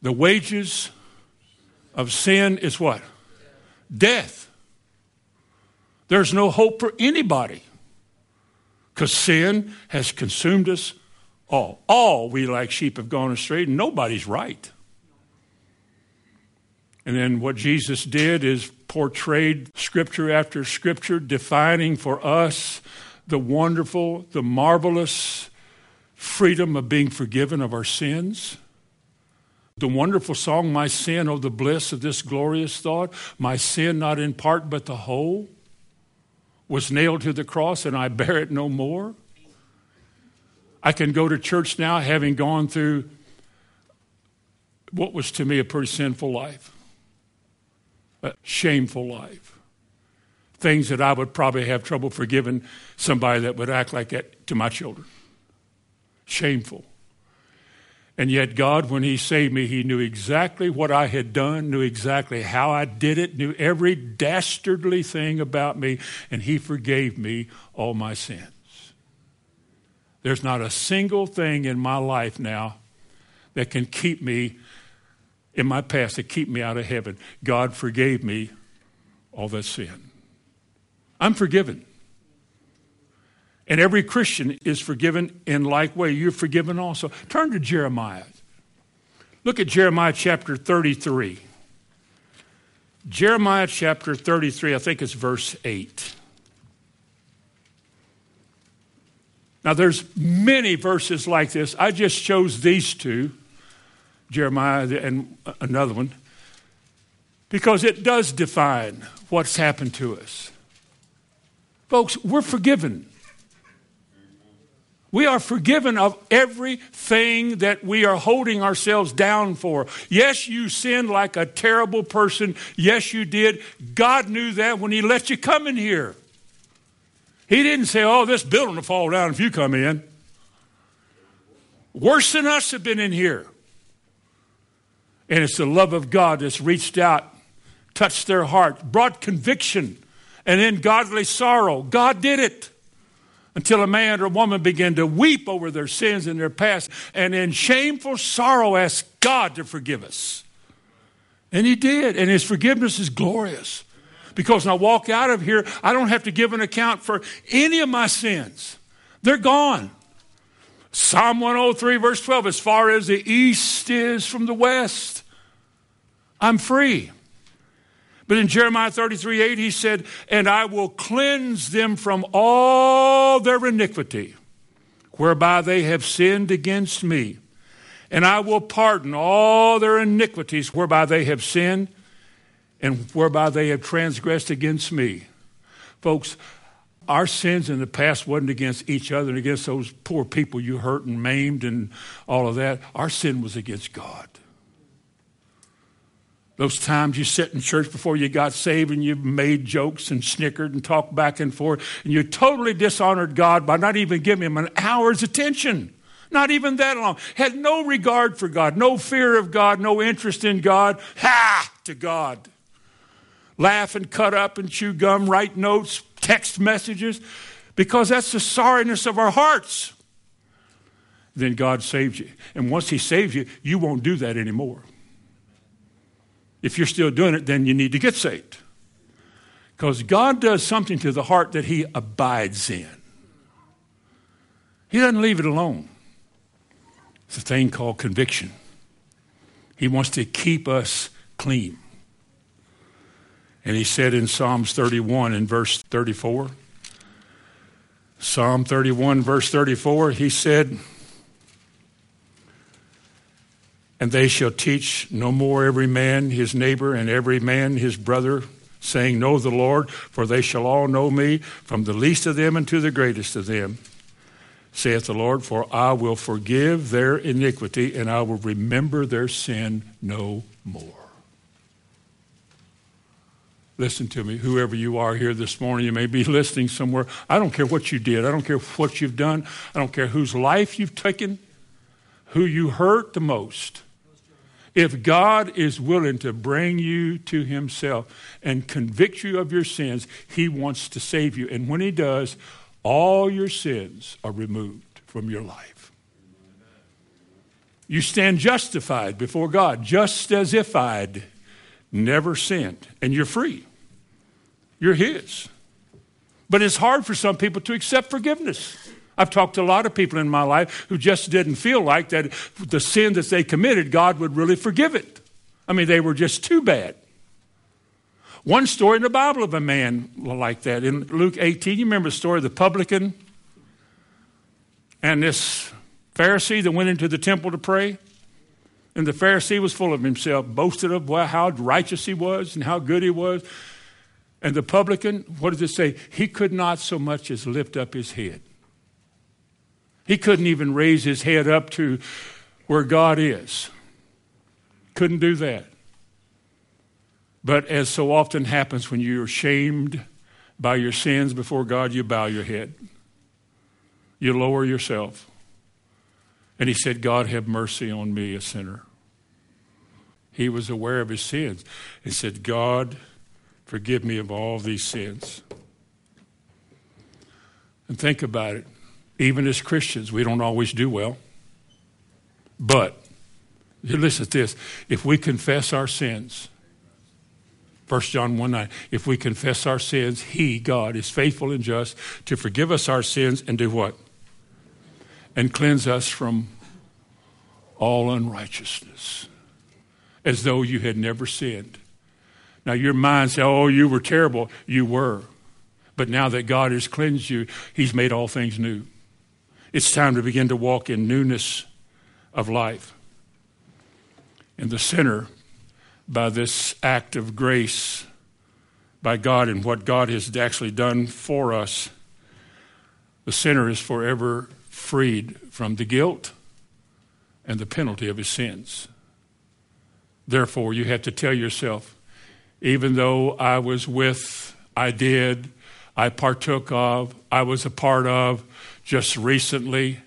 The wages of sin is what? Death. There's no hope for anybody because sin has consumed us all. All we like sheep have gone astray, and nobody's right. And then what Jesus did is portrayed scripture after scripture, defining for us the wonderful, the marvelous freedom of being forgiven of our sins. The wonderful song, My Sin, oh, the bliss of this glorious thought, my sin not in part but the whole, was nailed to the cross and I bear it no more. I can go to church now having gone through what was to me a pretty sinful life, a shameful life. Things that I would probably have trouble forgiving somebody that would act like that to my children. Shameful. And yet, God, when He saved me, He knew exactly what I had done, knew exactly how I did it, knew every dastardly thing about me, and He forgave me all my sins. There's not a single thing in my life now that can keep me in my past, that keep me out of heaven. God forgave me all that sin. I'm forgiven. And every Christian is forgiven in like way. You're forgiven also. Turn to Jeremiah. Look at Jeremiah chapter 33. Jeremiah chapter 33, I think it's verse 8. Now, there's many verses like this. I just chose these two, Jeremiah and another one, because it does define what's happened to us. Folks, we're forgiven. We are forgiven of everything that we are holding ourselves down for. Yes, you sinned like a terrible person. Yes, you did. God knew that when He let you come in here. He didn't say, oh, this building will fall down if you come in. Worse than us have been in here. And it's the love of God that's reached out, touched their heart, brought conviction, and then godly sorrow. God did it until a man or a woman begin to weep over their sins and their past and in shameful sorrow ask God to forgive us. And he did, and his forgiveness is glorious. Because when I walk out of here, I don't have to give an account for any of my sins. They're gone. Psalm 103, verse 12 as far as the east is from the west, I'm free. But in Jeremiah 33 8, he said, And I will cleanse them from all their iniquity, whereby they have sinned against me. And I will pardon all their iniquities, whereby they have sinned and whereby they have transgressed against me. Folks, our sins in the past wasn't against each other and against those poor people you hurt and maimed and all of that. Our sin was against God. Those times you sit in church before you got saved and you made jokes and snickered and talked back and forth, and you totally dishonored God by not even giving Him an hour's attention. Not even that long. Had no regard for God, no fear of God, no interest in God. Ha! To God. Laugh and cut up and chew gum, write notes, text messages, because that's the sorriness of our hearts. Then God saved you. And once He saves you, you won't do that anymore. If you're still doing it, then you need to get saved. Because God does something to the heart that He abides in. He doesn't leave it alone. It's a thing called conviction. He wants to keep us clean. And he said in Psalms 31 in verse 34, Psalm 31, verse 34, he said, And they shall teach no more every man his neighbor and every man his brother, saying, Know the Lord, for they shall all know me, from the least of them unto the greatest of them, saith the Lord, for I will forgive their iniquity, and I will remember their sin no more. Listen to me, whoever you are here this morning, you may be listening somewhere. I don't care what you did, I don't care what you've done, I don't care whose life you've taken, who you hurt the most. If God is willing to bring you to Himself and convict you of your sins, He wants to save you. And when He does, all your sins are removed from your life. You stand justified before God, just as if I'd never sinned, and you're free. You're His. But it's hard for some people to accept forgiveness. I've talked to a lot of people in my life who just didn't feel like that the sin that they committed, God would really forgive it. I mean, they were just too bad. One story in the Bible of a man like that. In Luke 18, you remember the story of the publican and this Pharisee that went into the temple to pray? And the Pharisee was full of himself, boasted of how righteous he was and how good he was. And the publican, what does it say? He could not so much as lift up his head. He couldn't even raise his head up to where God is. Couldn't do that. But as so often happens when you're shamed by your sins before God, you bow your head. You lower yourself. And he said, God, have mercy on me, a sinner. He was aware of his sins. He said, God, forgive me of all these sins. And think about it even as Christians, we don't always do well. But, listen to this if we confess our sins, 1 John 1 9, if we confess our sins, He, God, is faithful and just to forgive us our sins and do what? And cleanse us from all unrighteousness, as though you had never sinned. Now, your mind says, Oh, you were terrible. You were. But now that God has cleansed you, He's made all things new. It's time to begin to walk in newness of life. And the sinner, by this act of grace by God and what God has actually done for us, the sinner is forever freed from the guilt and the penalty of his sins. Therefore, you have to tell yourself, even though I was with, I did, I partook of, I was a part of, just recently.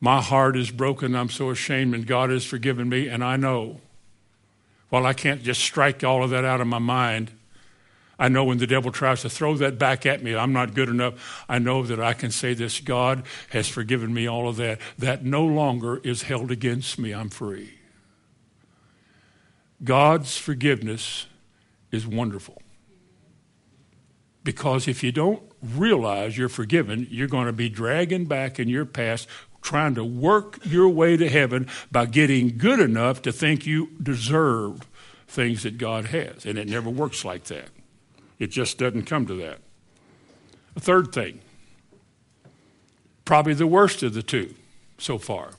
My heart is broken. I'm so ashamed, and God has forgiven me. And I know, while I can't just strike all of that out of my mind, I know when the devil tries to throw that back at me, I'm not good enough. I know that I can say this God has forgiven me all of that. That no longer is held against me. I'm free. God's forgiveness is wonderful. Because if you don't realize you're forgiven, you're going to be dragging back in your past, trying to work your way to heaven by getting good enough to think you deserve things that God has. And it never works like that. It just doesn't come to that. A third thing, probably the worst of the two so far.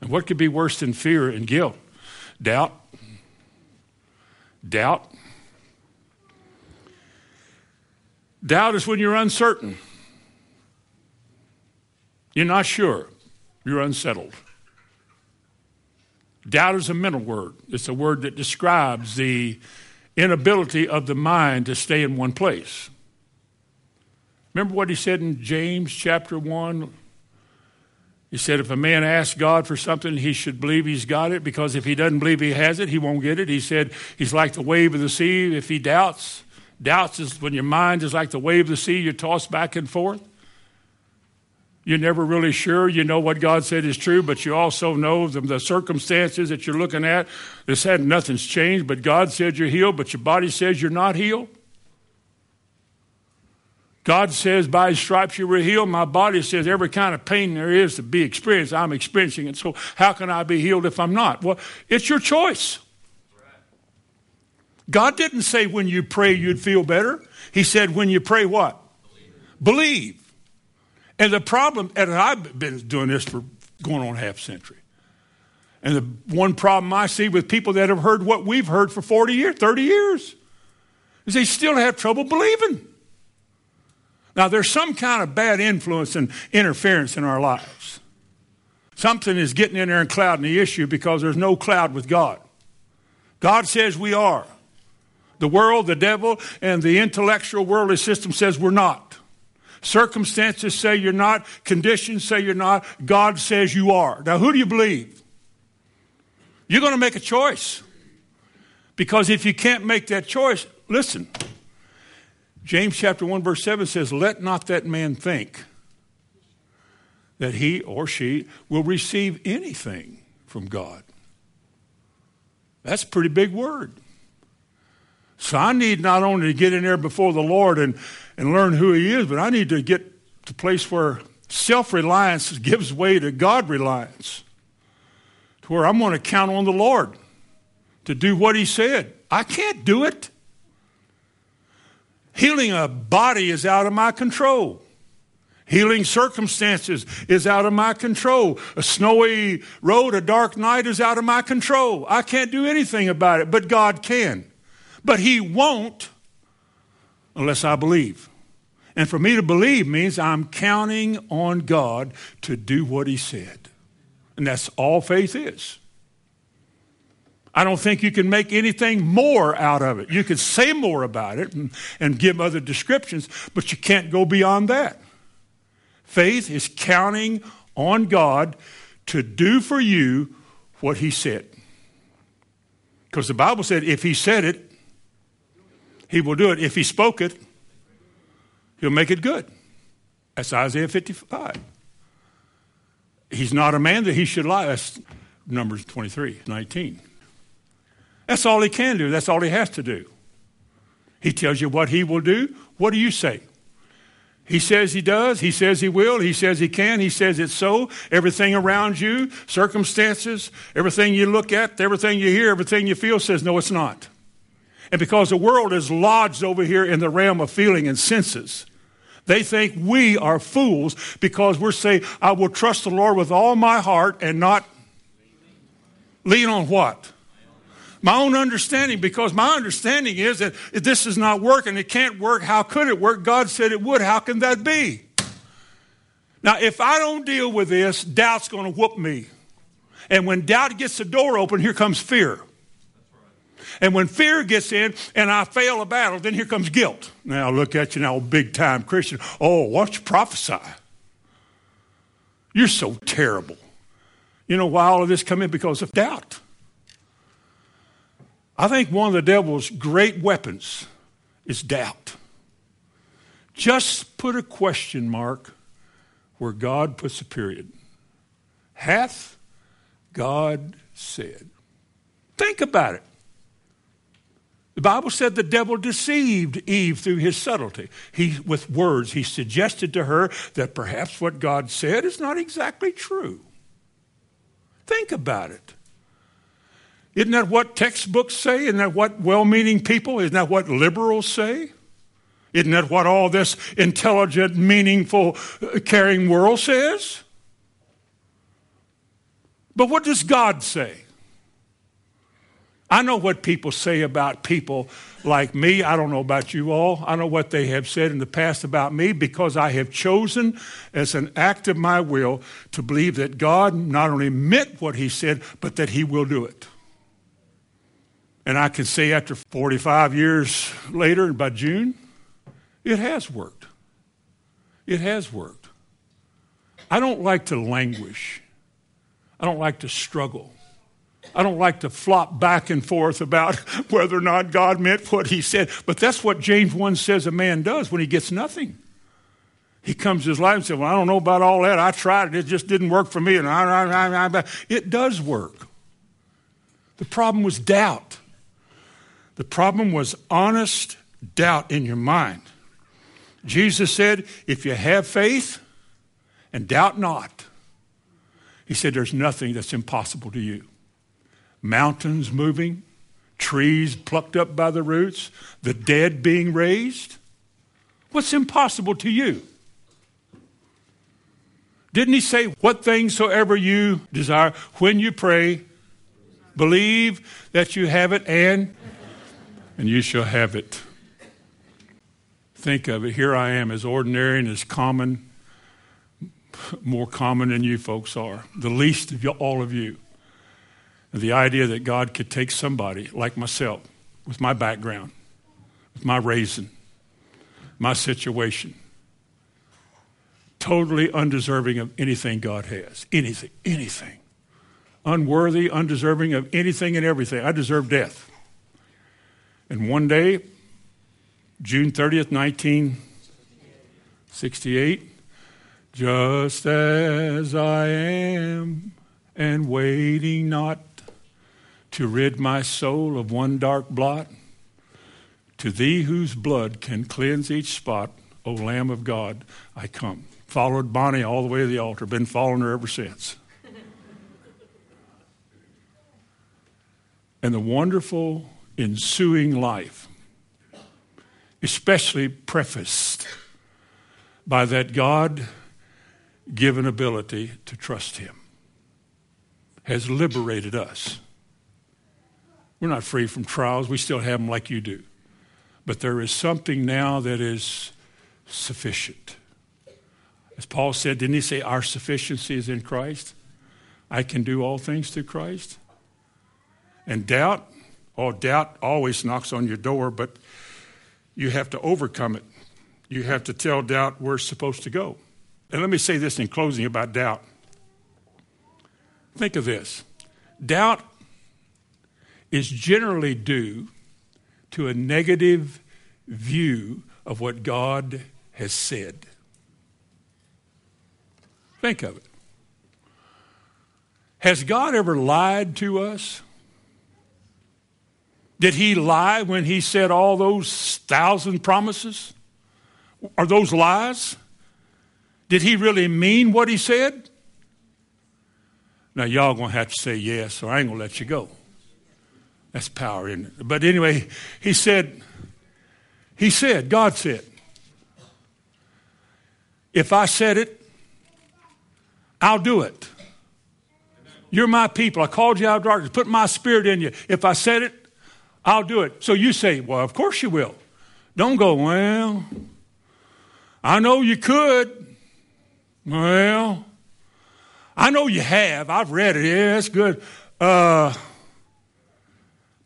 And what could be worse than fear and guilt? Doubt. Doubt Doubt is when you're uncertain. You're not sure. You're unsettled. Doubt is a mental word. It's a word that describes the inability of the mind to stay in one place. Remember what he said in James chapter 1? He said, if a man asks God for something, he should believe he's got it, because if he doesn't believe he has it, he won't get it. He said, he's like the wave of the sea. If he doubts, doubts is when your mind is like the wave of the sea, you're tossed back and forth. You're never really sure. You know what God said is true, but you also know the, the circumstances that you're looking at. This had nothing's changed, but God said you're healed, but your body says you're not healed. God says, by his stripes you were healed. My body says, every kind of pain there is to be experienced, I'm experiencing it. So, how can I be healed if I'm not? Well, it's your choice. God didn't say when you pray you'd feel better. He said when you pray what? Believe. Believe. And the problem, and I've been doing this for going on half century. And the one problem I see with people that have heard what we've heard for 40 years, 30 years, is they still have trouble believing. Now, there's some kind of bad influence and interference in our lives. Something is getting in there and clouding the issue because there's no cloud with God. God says we are. The world, the devil, and the intellectual worldly system says we're not. Circumstances say you're not. Conditions say you're not. God says you are. Now, who do you believe? You're going to make a choice. Because if you can't make that choice, listen, James chapter 1 verse 7 says, "Let not that man think that he or she will receive anything from God." That's a pretty big word. So I need not only to get in there before the Lord and, and learn who He is, but I need to get to a place where self reliance gives way to God reliance, to where I'm going to count on the Lord to do what He said. I can't do it. Healing a body is out of my control. Healing circumstances is out of my control. A snowy road, a dark night is out of my control. I can't do anything about it, but God can. But He won't unless I believe. And for me to believe means I'm counting on God to do what He said. And that's all faith is. I don't think you can make anything more out of it. You can say more about it and, and give other descriptions, but you can't go beyond that. Faith is counting on God to do for you what He said. Because the Bible said if He said it, He will do it. If He spoke it, He'll make it good. That's Isaiah 55. He's not a man that he should lie. That's Numbers 23, 19. That's all he can do. That's all he has to do. He tells you what he will do. What do you say? He says he does. He says he will. He says he can. He says it's so. Everything around you, circumstances, everything you look at, everything you hear, everything you feel says, no, it's not. And because the world is lodged over here in the realm of feeling and senses, they think we are fools because we're saying, I will trust the Lord with all my heart and not lean on what? my own understanding because my understanding is that if this is not working, it can't work. How could it work? God said it would. How can that be? Now, if I don't deal with this, doubt's going to whoop me. And when doubt gets the door open, here comes fear. And when fear gets in and I fail a battle, then here comes guilt. Now, look at you now, big time Christian. Oh, you prophesy? You're so terrible. You know why all of this come in? Because of doubt. I think one of the devil's great weapons is doubt. Just put a question mark where God puts a period. Hath God said? Think about it. The Bible said the devil deceived Eve through his subtlety. He, with words, he suggested to her that perhaps what God said is not exactly true. Think about it. Isn't that what textbooks say? Isn't that what well meaning people, isn't that what liberals say? Isn't that what all this intelligent, meaningful, uh, caring world says? But what does God say? I know what people say about people like me. I don't know about you all. I know what they have said in the past about me because I have chosen as an act of my will to believe that God not only meant what he said, but that he will do it. And I can say after 45 years later, by June, it has worked. It has worked. I don't like to languish. I don't like to struggle. I don't like to flop back and forth about whether or not God meant what he said, but that's what James 1 says a man does when he gets nothing. He comes to his life and says, Well, I don't know about all that. I tried it, it just didn't work for me. And I, I, I, it does work. The problem was doubt. The problem was honest doubt in your mind. Jesus said, If you have faith and doubt not, he said, There's nothing that's impossible to you mountains moving, trees plucked up by the roots, the dead being raised. What's impossible to you? Didn't he say, What things soever you desire, when you pray, believe that you have it and and you shall have it. Think of it. Here I am, as ordinary and as common, more common than you folks are, the least of all of you. The idea that God could take somebody like myself, with my background, with my raising, my situation, totally undeserving of anything God has. Anything, anything. Unworthy, undeserving of anything and everything. I deserve death. And one day, June 30th, 1968, just as I am and waiting not to rid my soul of one dark blot. To thee whose blood can cleanse each spot, O Lamb of God, I come. Followed Bonnie all the way to the altar, been following her ever since. and the wonderful ensuing life, especially prefaced by that God given ability to trust Him, has liberated us we're not free from trials. We still have them like you do. But there is something now that is sufficient. As Paul said, didn't he say, Our sufficiency is in Christ? I can do all things through Christ. And doubt, oh, doubt always knocks on your door, but you have to overcome it. You have to tell doubt where it's supposed to go. And let me say this in closing about doubt. Think of this doubt is generally due to a negative view of what God has said. Think of it. Has God ever lied to us? Did he lie when he said all those thousand promises? Are those lies? Did he really mean what he said? Now, y'all gonna have to say yes, or I ain't gonna let you go. That's power, isn't it? But anyway, he said, he said, God said, if I said it, I'll do it. You're my people. I called you out of darkness, put my spirit in you. If I said it, I'll do it. So you say, well, of course you will. Don't go, well, I know you could. Well, I know you have. I've read it. Yeah, it's good. Uh,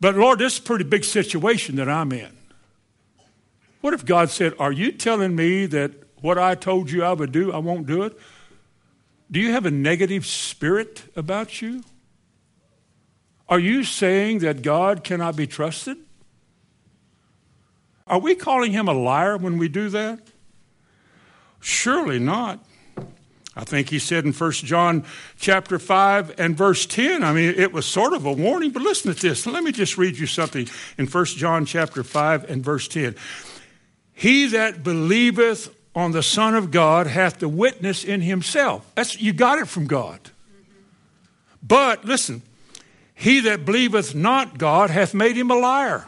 but Lord, this is a pretty big situation that I'm in. What if God said, Are you telling me that what I told you I would do, I won't do it? Do you have a negative spirit about you? Are you saying that God cannot be trusted? Are we calling him a liar when we do that? Surely not. I think he said in 1 John chapter 5 and verse 10. I mean, it was sort of a warning, but listen to this. Let me just read you something in 1 John chapter 5 and verse 10. He that believeth on the Son of God hath the witness in himself. That's you got it from God. But listen, he that believeth not God hath made him a liar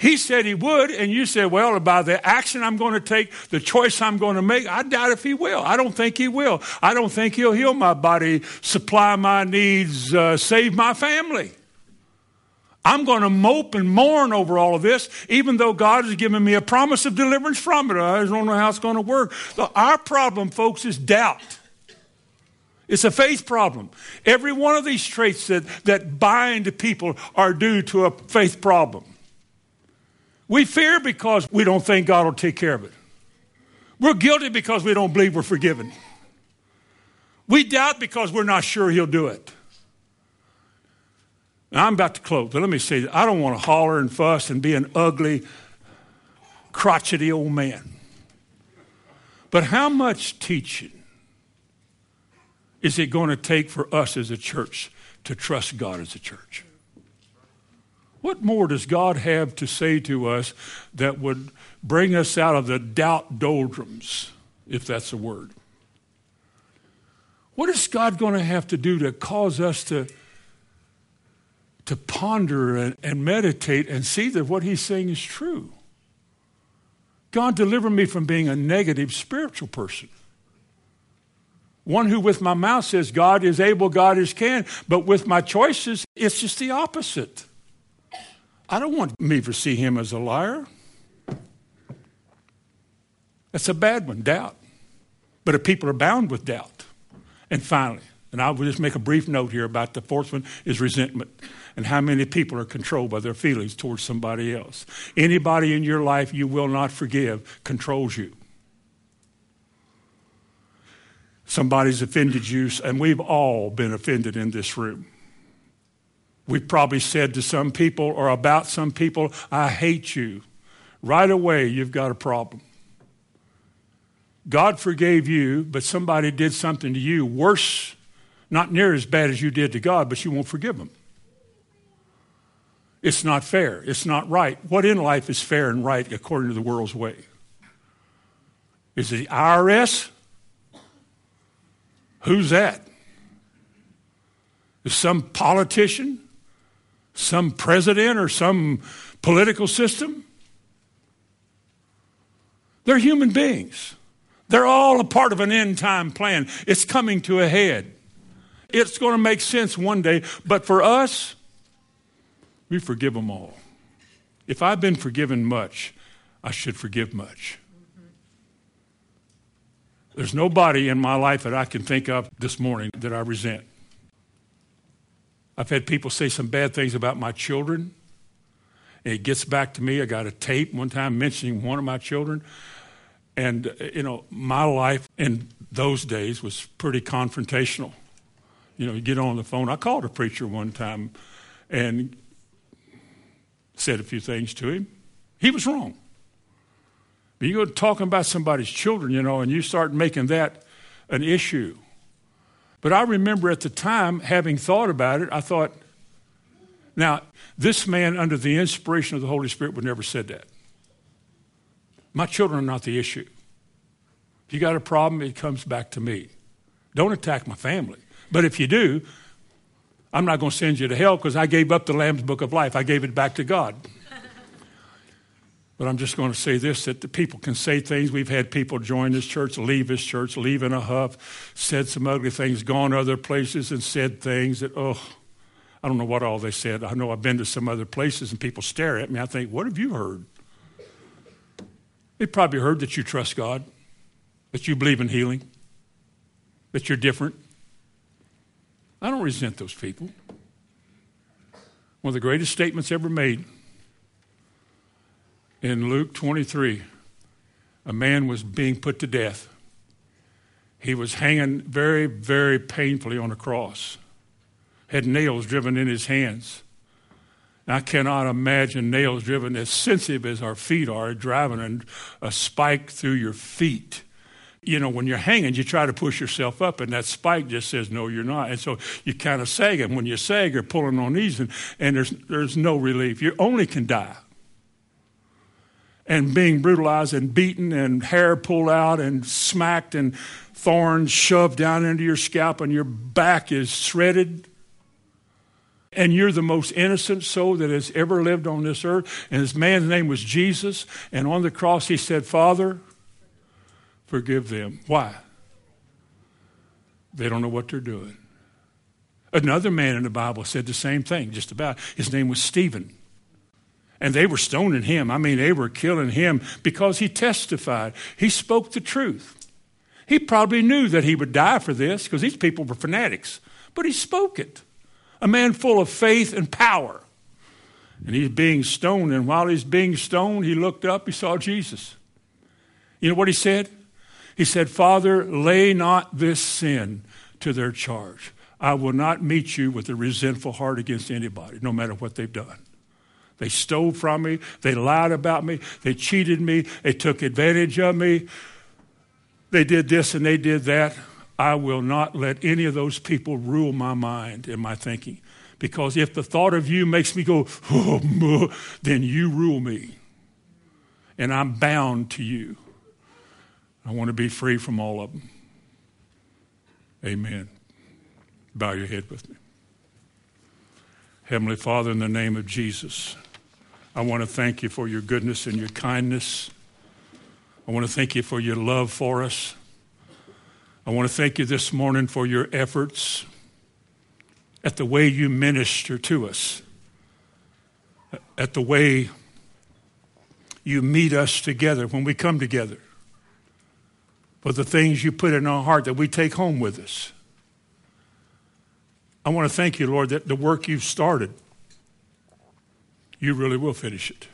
he said he would, and you said, well, by the action I'm going to take, the choice I'm going to make, I doubt if he will. I don't think he will. I don't think he'll heal my body, supply my needs, uh, save my family. I'm going to mope and mourn over all of this, even though God has given me a promise of deliverance from it. I don't know how it's going to work. So our problem, folks, is doubt. It's a faith problem. Every one of these traits that, that bind people are due to a faith problem. We fear because we don't think God will take care of it. We're guilty because we don't believe we're forgiven. We doubt because we're not sure He'll do it. Now, I'm about to close, but let me say I don't want to holler and fuss and be an ugly, crotchety old man. But how much teaching is it going to take for us as a church to trust God as a church? What more does God have to say to us that would bring us out of the doubt doldrums, if that's a word? What is God going to have to do to cause us to to ponder and, and meditate and see that what he's saying is true. God, deliver me from being a negative spiritual person. One who with my mouth says, God is able, God is can, but with my choices, it's just the opposite. I don't want me to see him as a liar. That's a bad one, doubt. But if people are bound with doubt. And finally, and I will just make a brief note here about the fourth one is resentment and how many people are controlled by their feelings towards somebody else. Anybody in your life you will not forgive controls you. Somebody's offended you, and we've all been offended in this room. We've probably said to some people or about some people, I hate you. Right away, you've got a problem. God forgave you, but somebody did something to you worse, not near as bad as you did to God, but you won't forgive them. It's not fair. It's not right. What in life is fair and right according to the world's way? Is it the IRS? Who's that? Is some politician? Some president or some political system? They're human beings. They're all a part of an end time plan. It's coming to a head. It's going to make sense one day, but for us, we forgive them all. If I've been forgiven much, I should forgive much. There's nobody in my life that I can think of this morning that I resent. I've had people say some bad things about my children. And it gets back to me. I got a tape one time mentioning one of my children. And, uh, you know, my life in those days was pretty confrontational. You know, you get on the phone. I called a preacher one time and said a few things to him. He was wrong. But you go talking about somebody's children, you know, and you start making that an issue. But I remember at the time having thought about it, I thought, now, this man, under the inspiration of the Holy Spirit, would never said that. My children are not the issue. If you got a problem, it comes back to me. Don't attack my family. But if you do, I'm not going to send you to hell because I gave up the Lamb's Book of Life. I gave it back to God. But I'm just going to say this that the people can say things. We've had people join this church, leave this church, leave in a huff, said some ugly things, gone to other places and said things that, oh, I don't know what all they said. I know I've been to some other places and people stare at me. I think, what have you heard? They probably heard that you trust God, that you believe in healing, that you're different. I don't resent those people. One of the greatest statements ever made in Luke 23 a man was being put to death. He was hanging very, very painfully on a cross, had nails driven in his hands. I cannot imagine nails driven as sensitive as our feet are, driving a spike through your feet you know, when you're hanging, you try to push yourself up, and that spike just says, no, you're not. And so you kind of sag, and when you sag, you're pulling on these, and, and there's, there's no relief. You only can die. And being brutalized and beaten, and hair pulled out, and smacked, and thorns shoved down into your scalp, and your back is shredded. And you're the most innocent soul that has ever lived on this earth. And this man's name was Jesus. And on the cross, he said, Father, forgive them. Why? They don't know what they're doing. Another man in the Bible said the same thing, just about. His name was Stephen. And they were stoning him. I mean, they were killing him because he testified. He spoke the truth. He probably knew that he would die for this because these people were fanatics, but he spoke it. A man full of faith and power. And he's being stoned. And while he's being stoned, he looked up, he saw Jesus. You know what he said? He said, Father, lay not this sin to their charge. I will not meet you with a resentful heart against anybody, no matter what they've done. They stole from me. They lied about me. They cheated me. They took advantage of me. They did this and they did that. I will not let any of those people rule my mind and my thinking. Because if the thought of you makes me go, oh, then you rule me. And I'm bound to you. I want to be free from all of them. Amen. Bow your head with me. Heavenly Father, in the name of Jesus, I want to thank you for your goodness and your kindness. I want to thank you for your love for us. I want to thank you this morning for your efforts at the way you minister to us, at the way you meet us together when we come together, for the things you put in our heart that we take home with us. I want to thank you, Lord, that the work you've started, you really will finish it.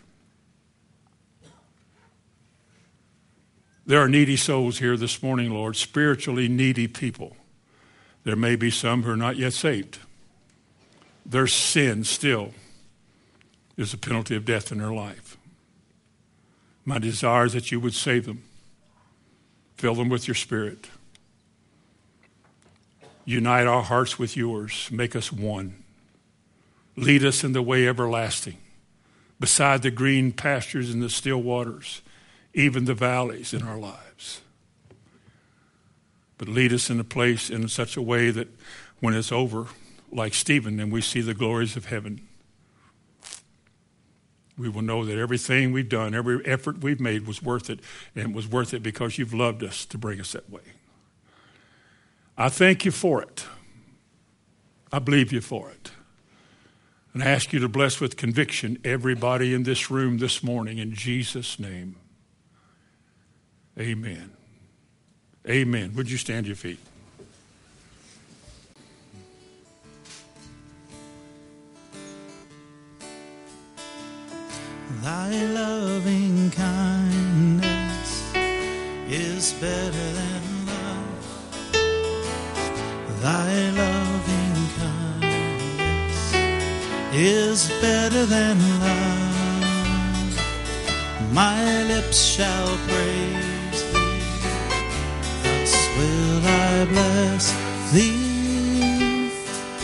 There are needy souls here this morning, Lord, spiritually needy people. There may be some who are not yet saved. Their sin still is a penalty of death in their life. My desire is that you would save them, fill them with your spirit. Unite our hearts with yours. Make us one. Lead us in the way everlasting, beside the green pastures and the still waters, even the valleys in our lives. But lead us in a place in such a way that when it's over, like Stephen, and we see the glories of heaven, we will know that everything we've done, every effort we've made was worth it, and was worth it because you've loved us to bring us that way. I thank you for it. I believe you for it. And I ask you to bless with conviction everybody in this room this morning in Jesus' name. Amen. Amen. Would you stand your feet? Thy loving kindness is better than Thy loving is better than love. My lips shall praise thee, thus will I bless thee.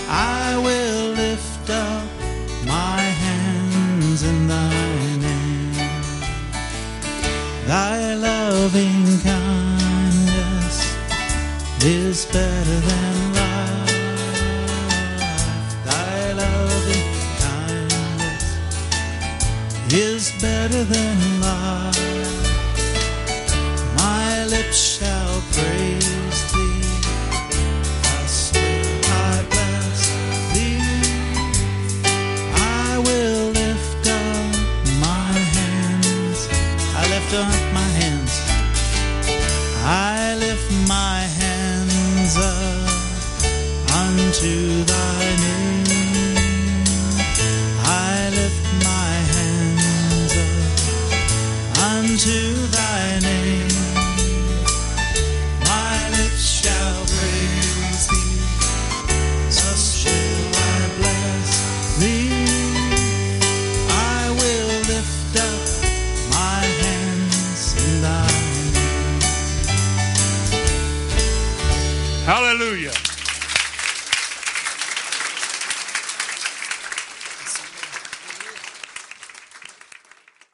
I will lift up my hands in thy name. Thy loving kindness is better than better than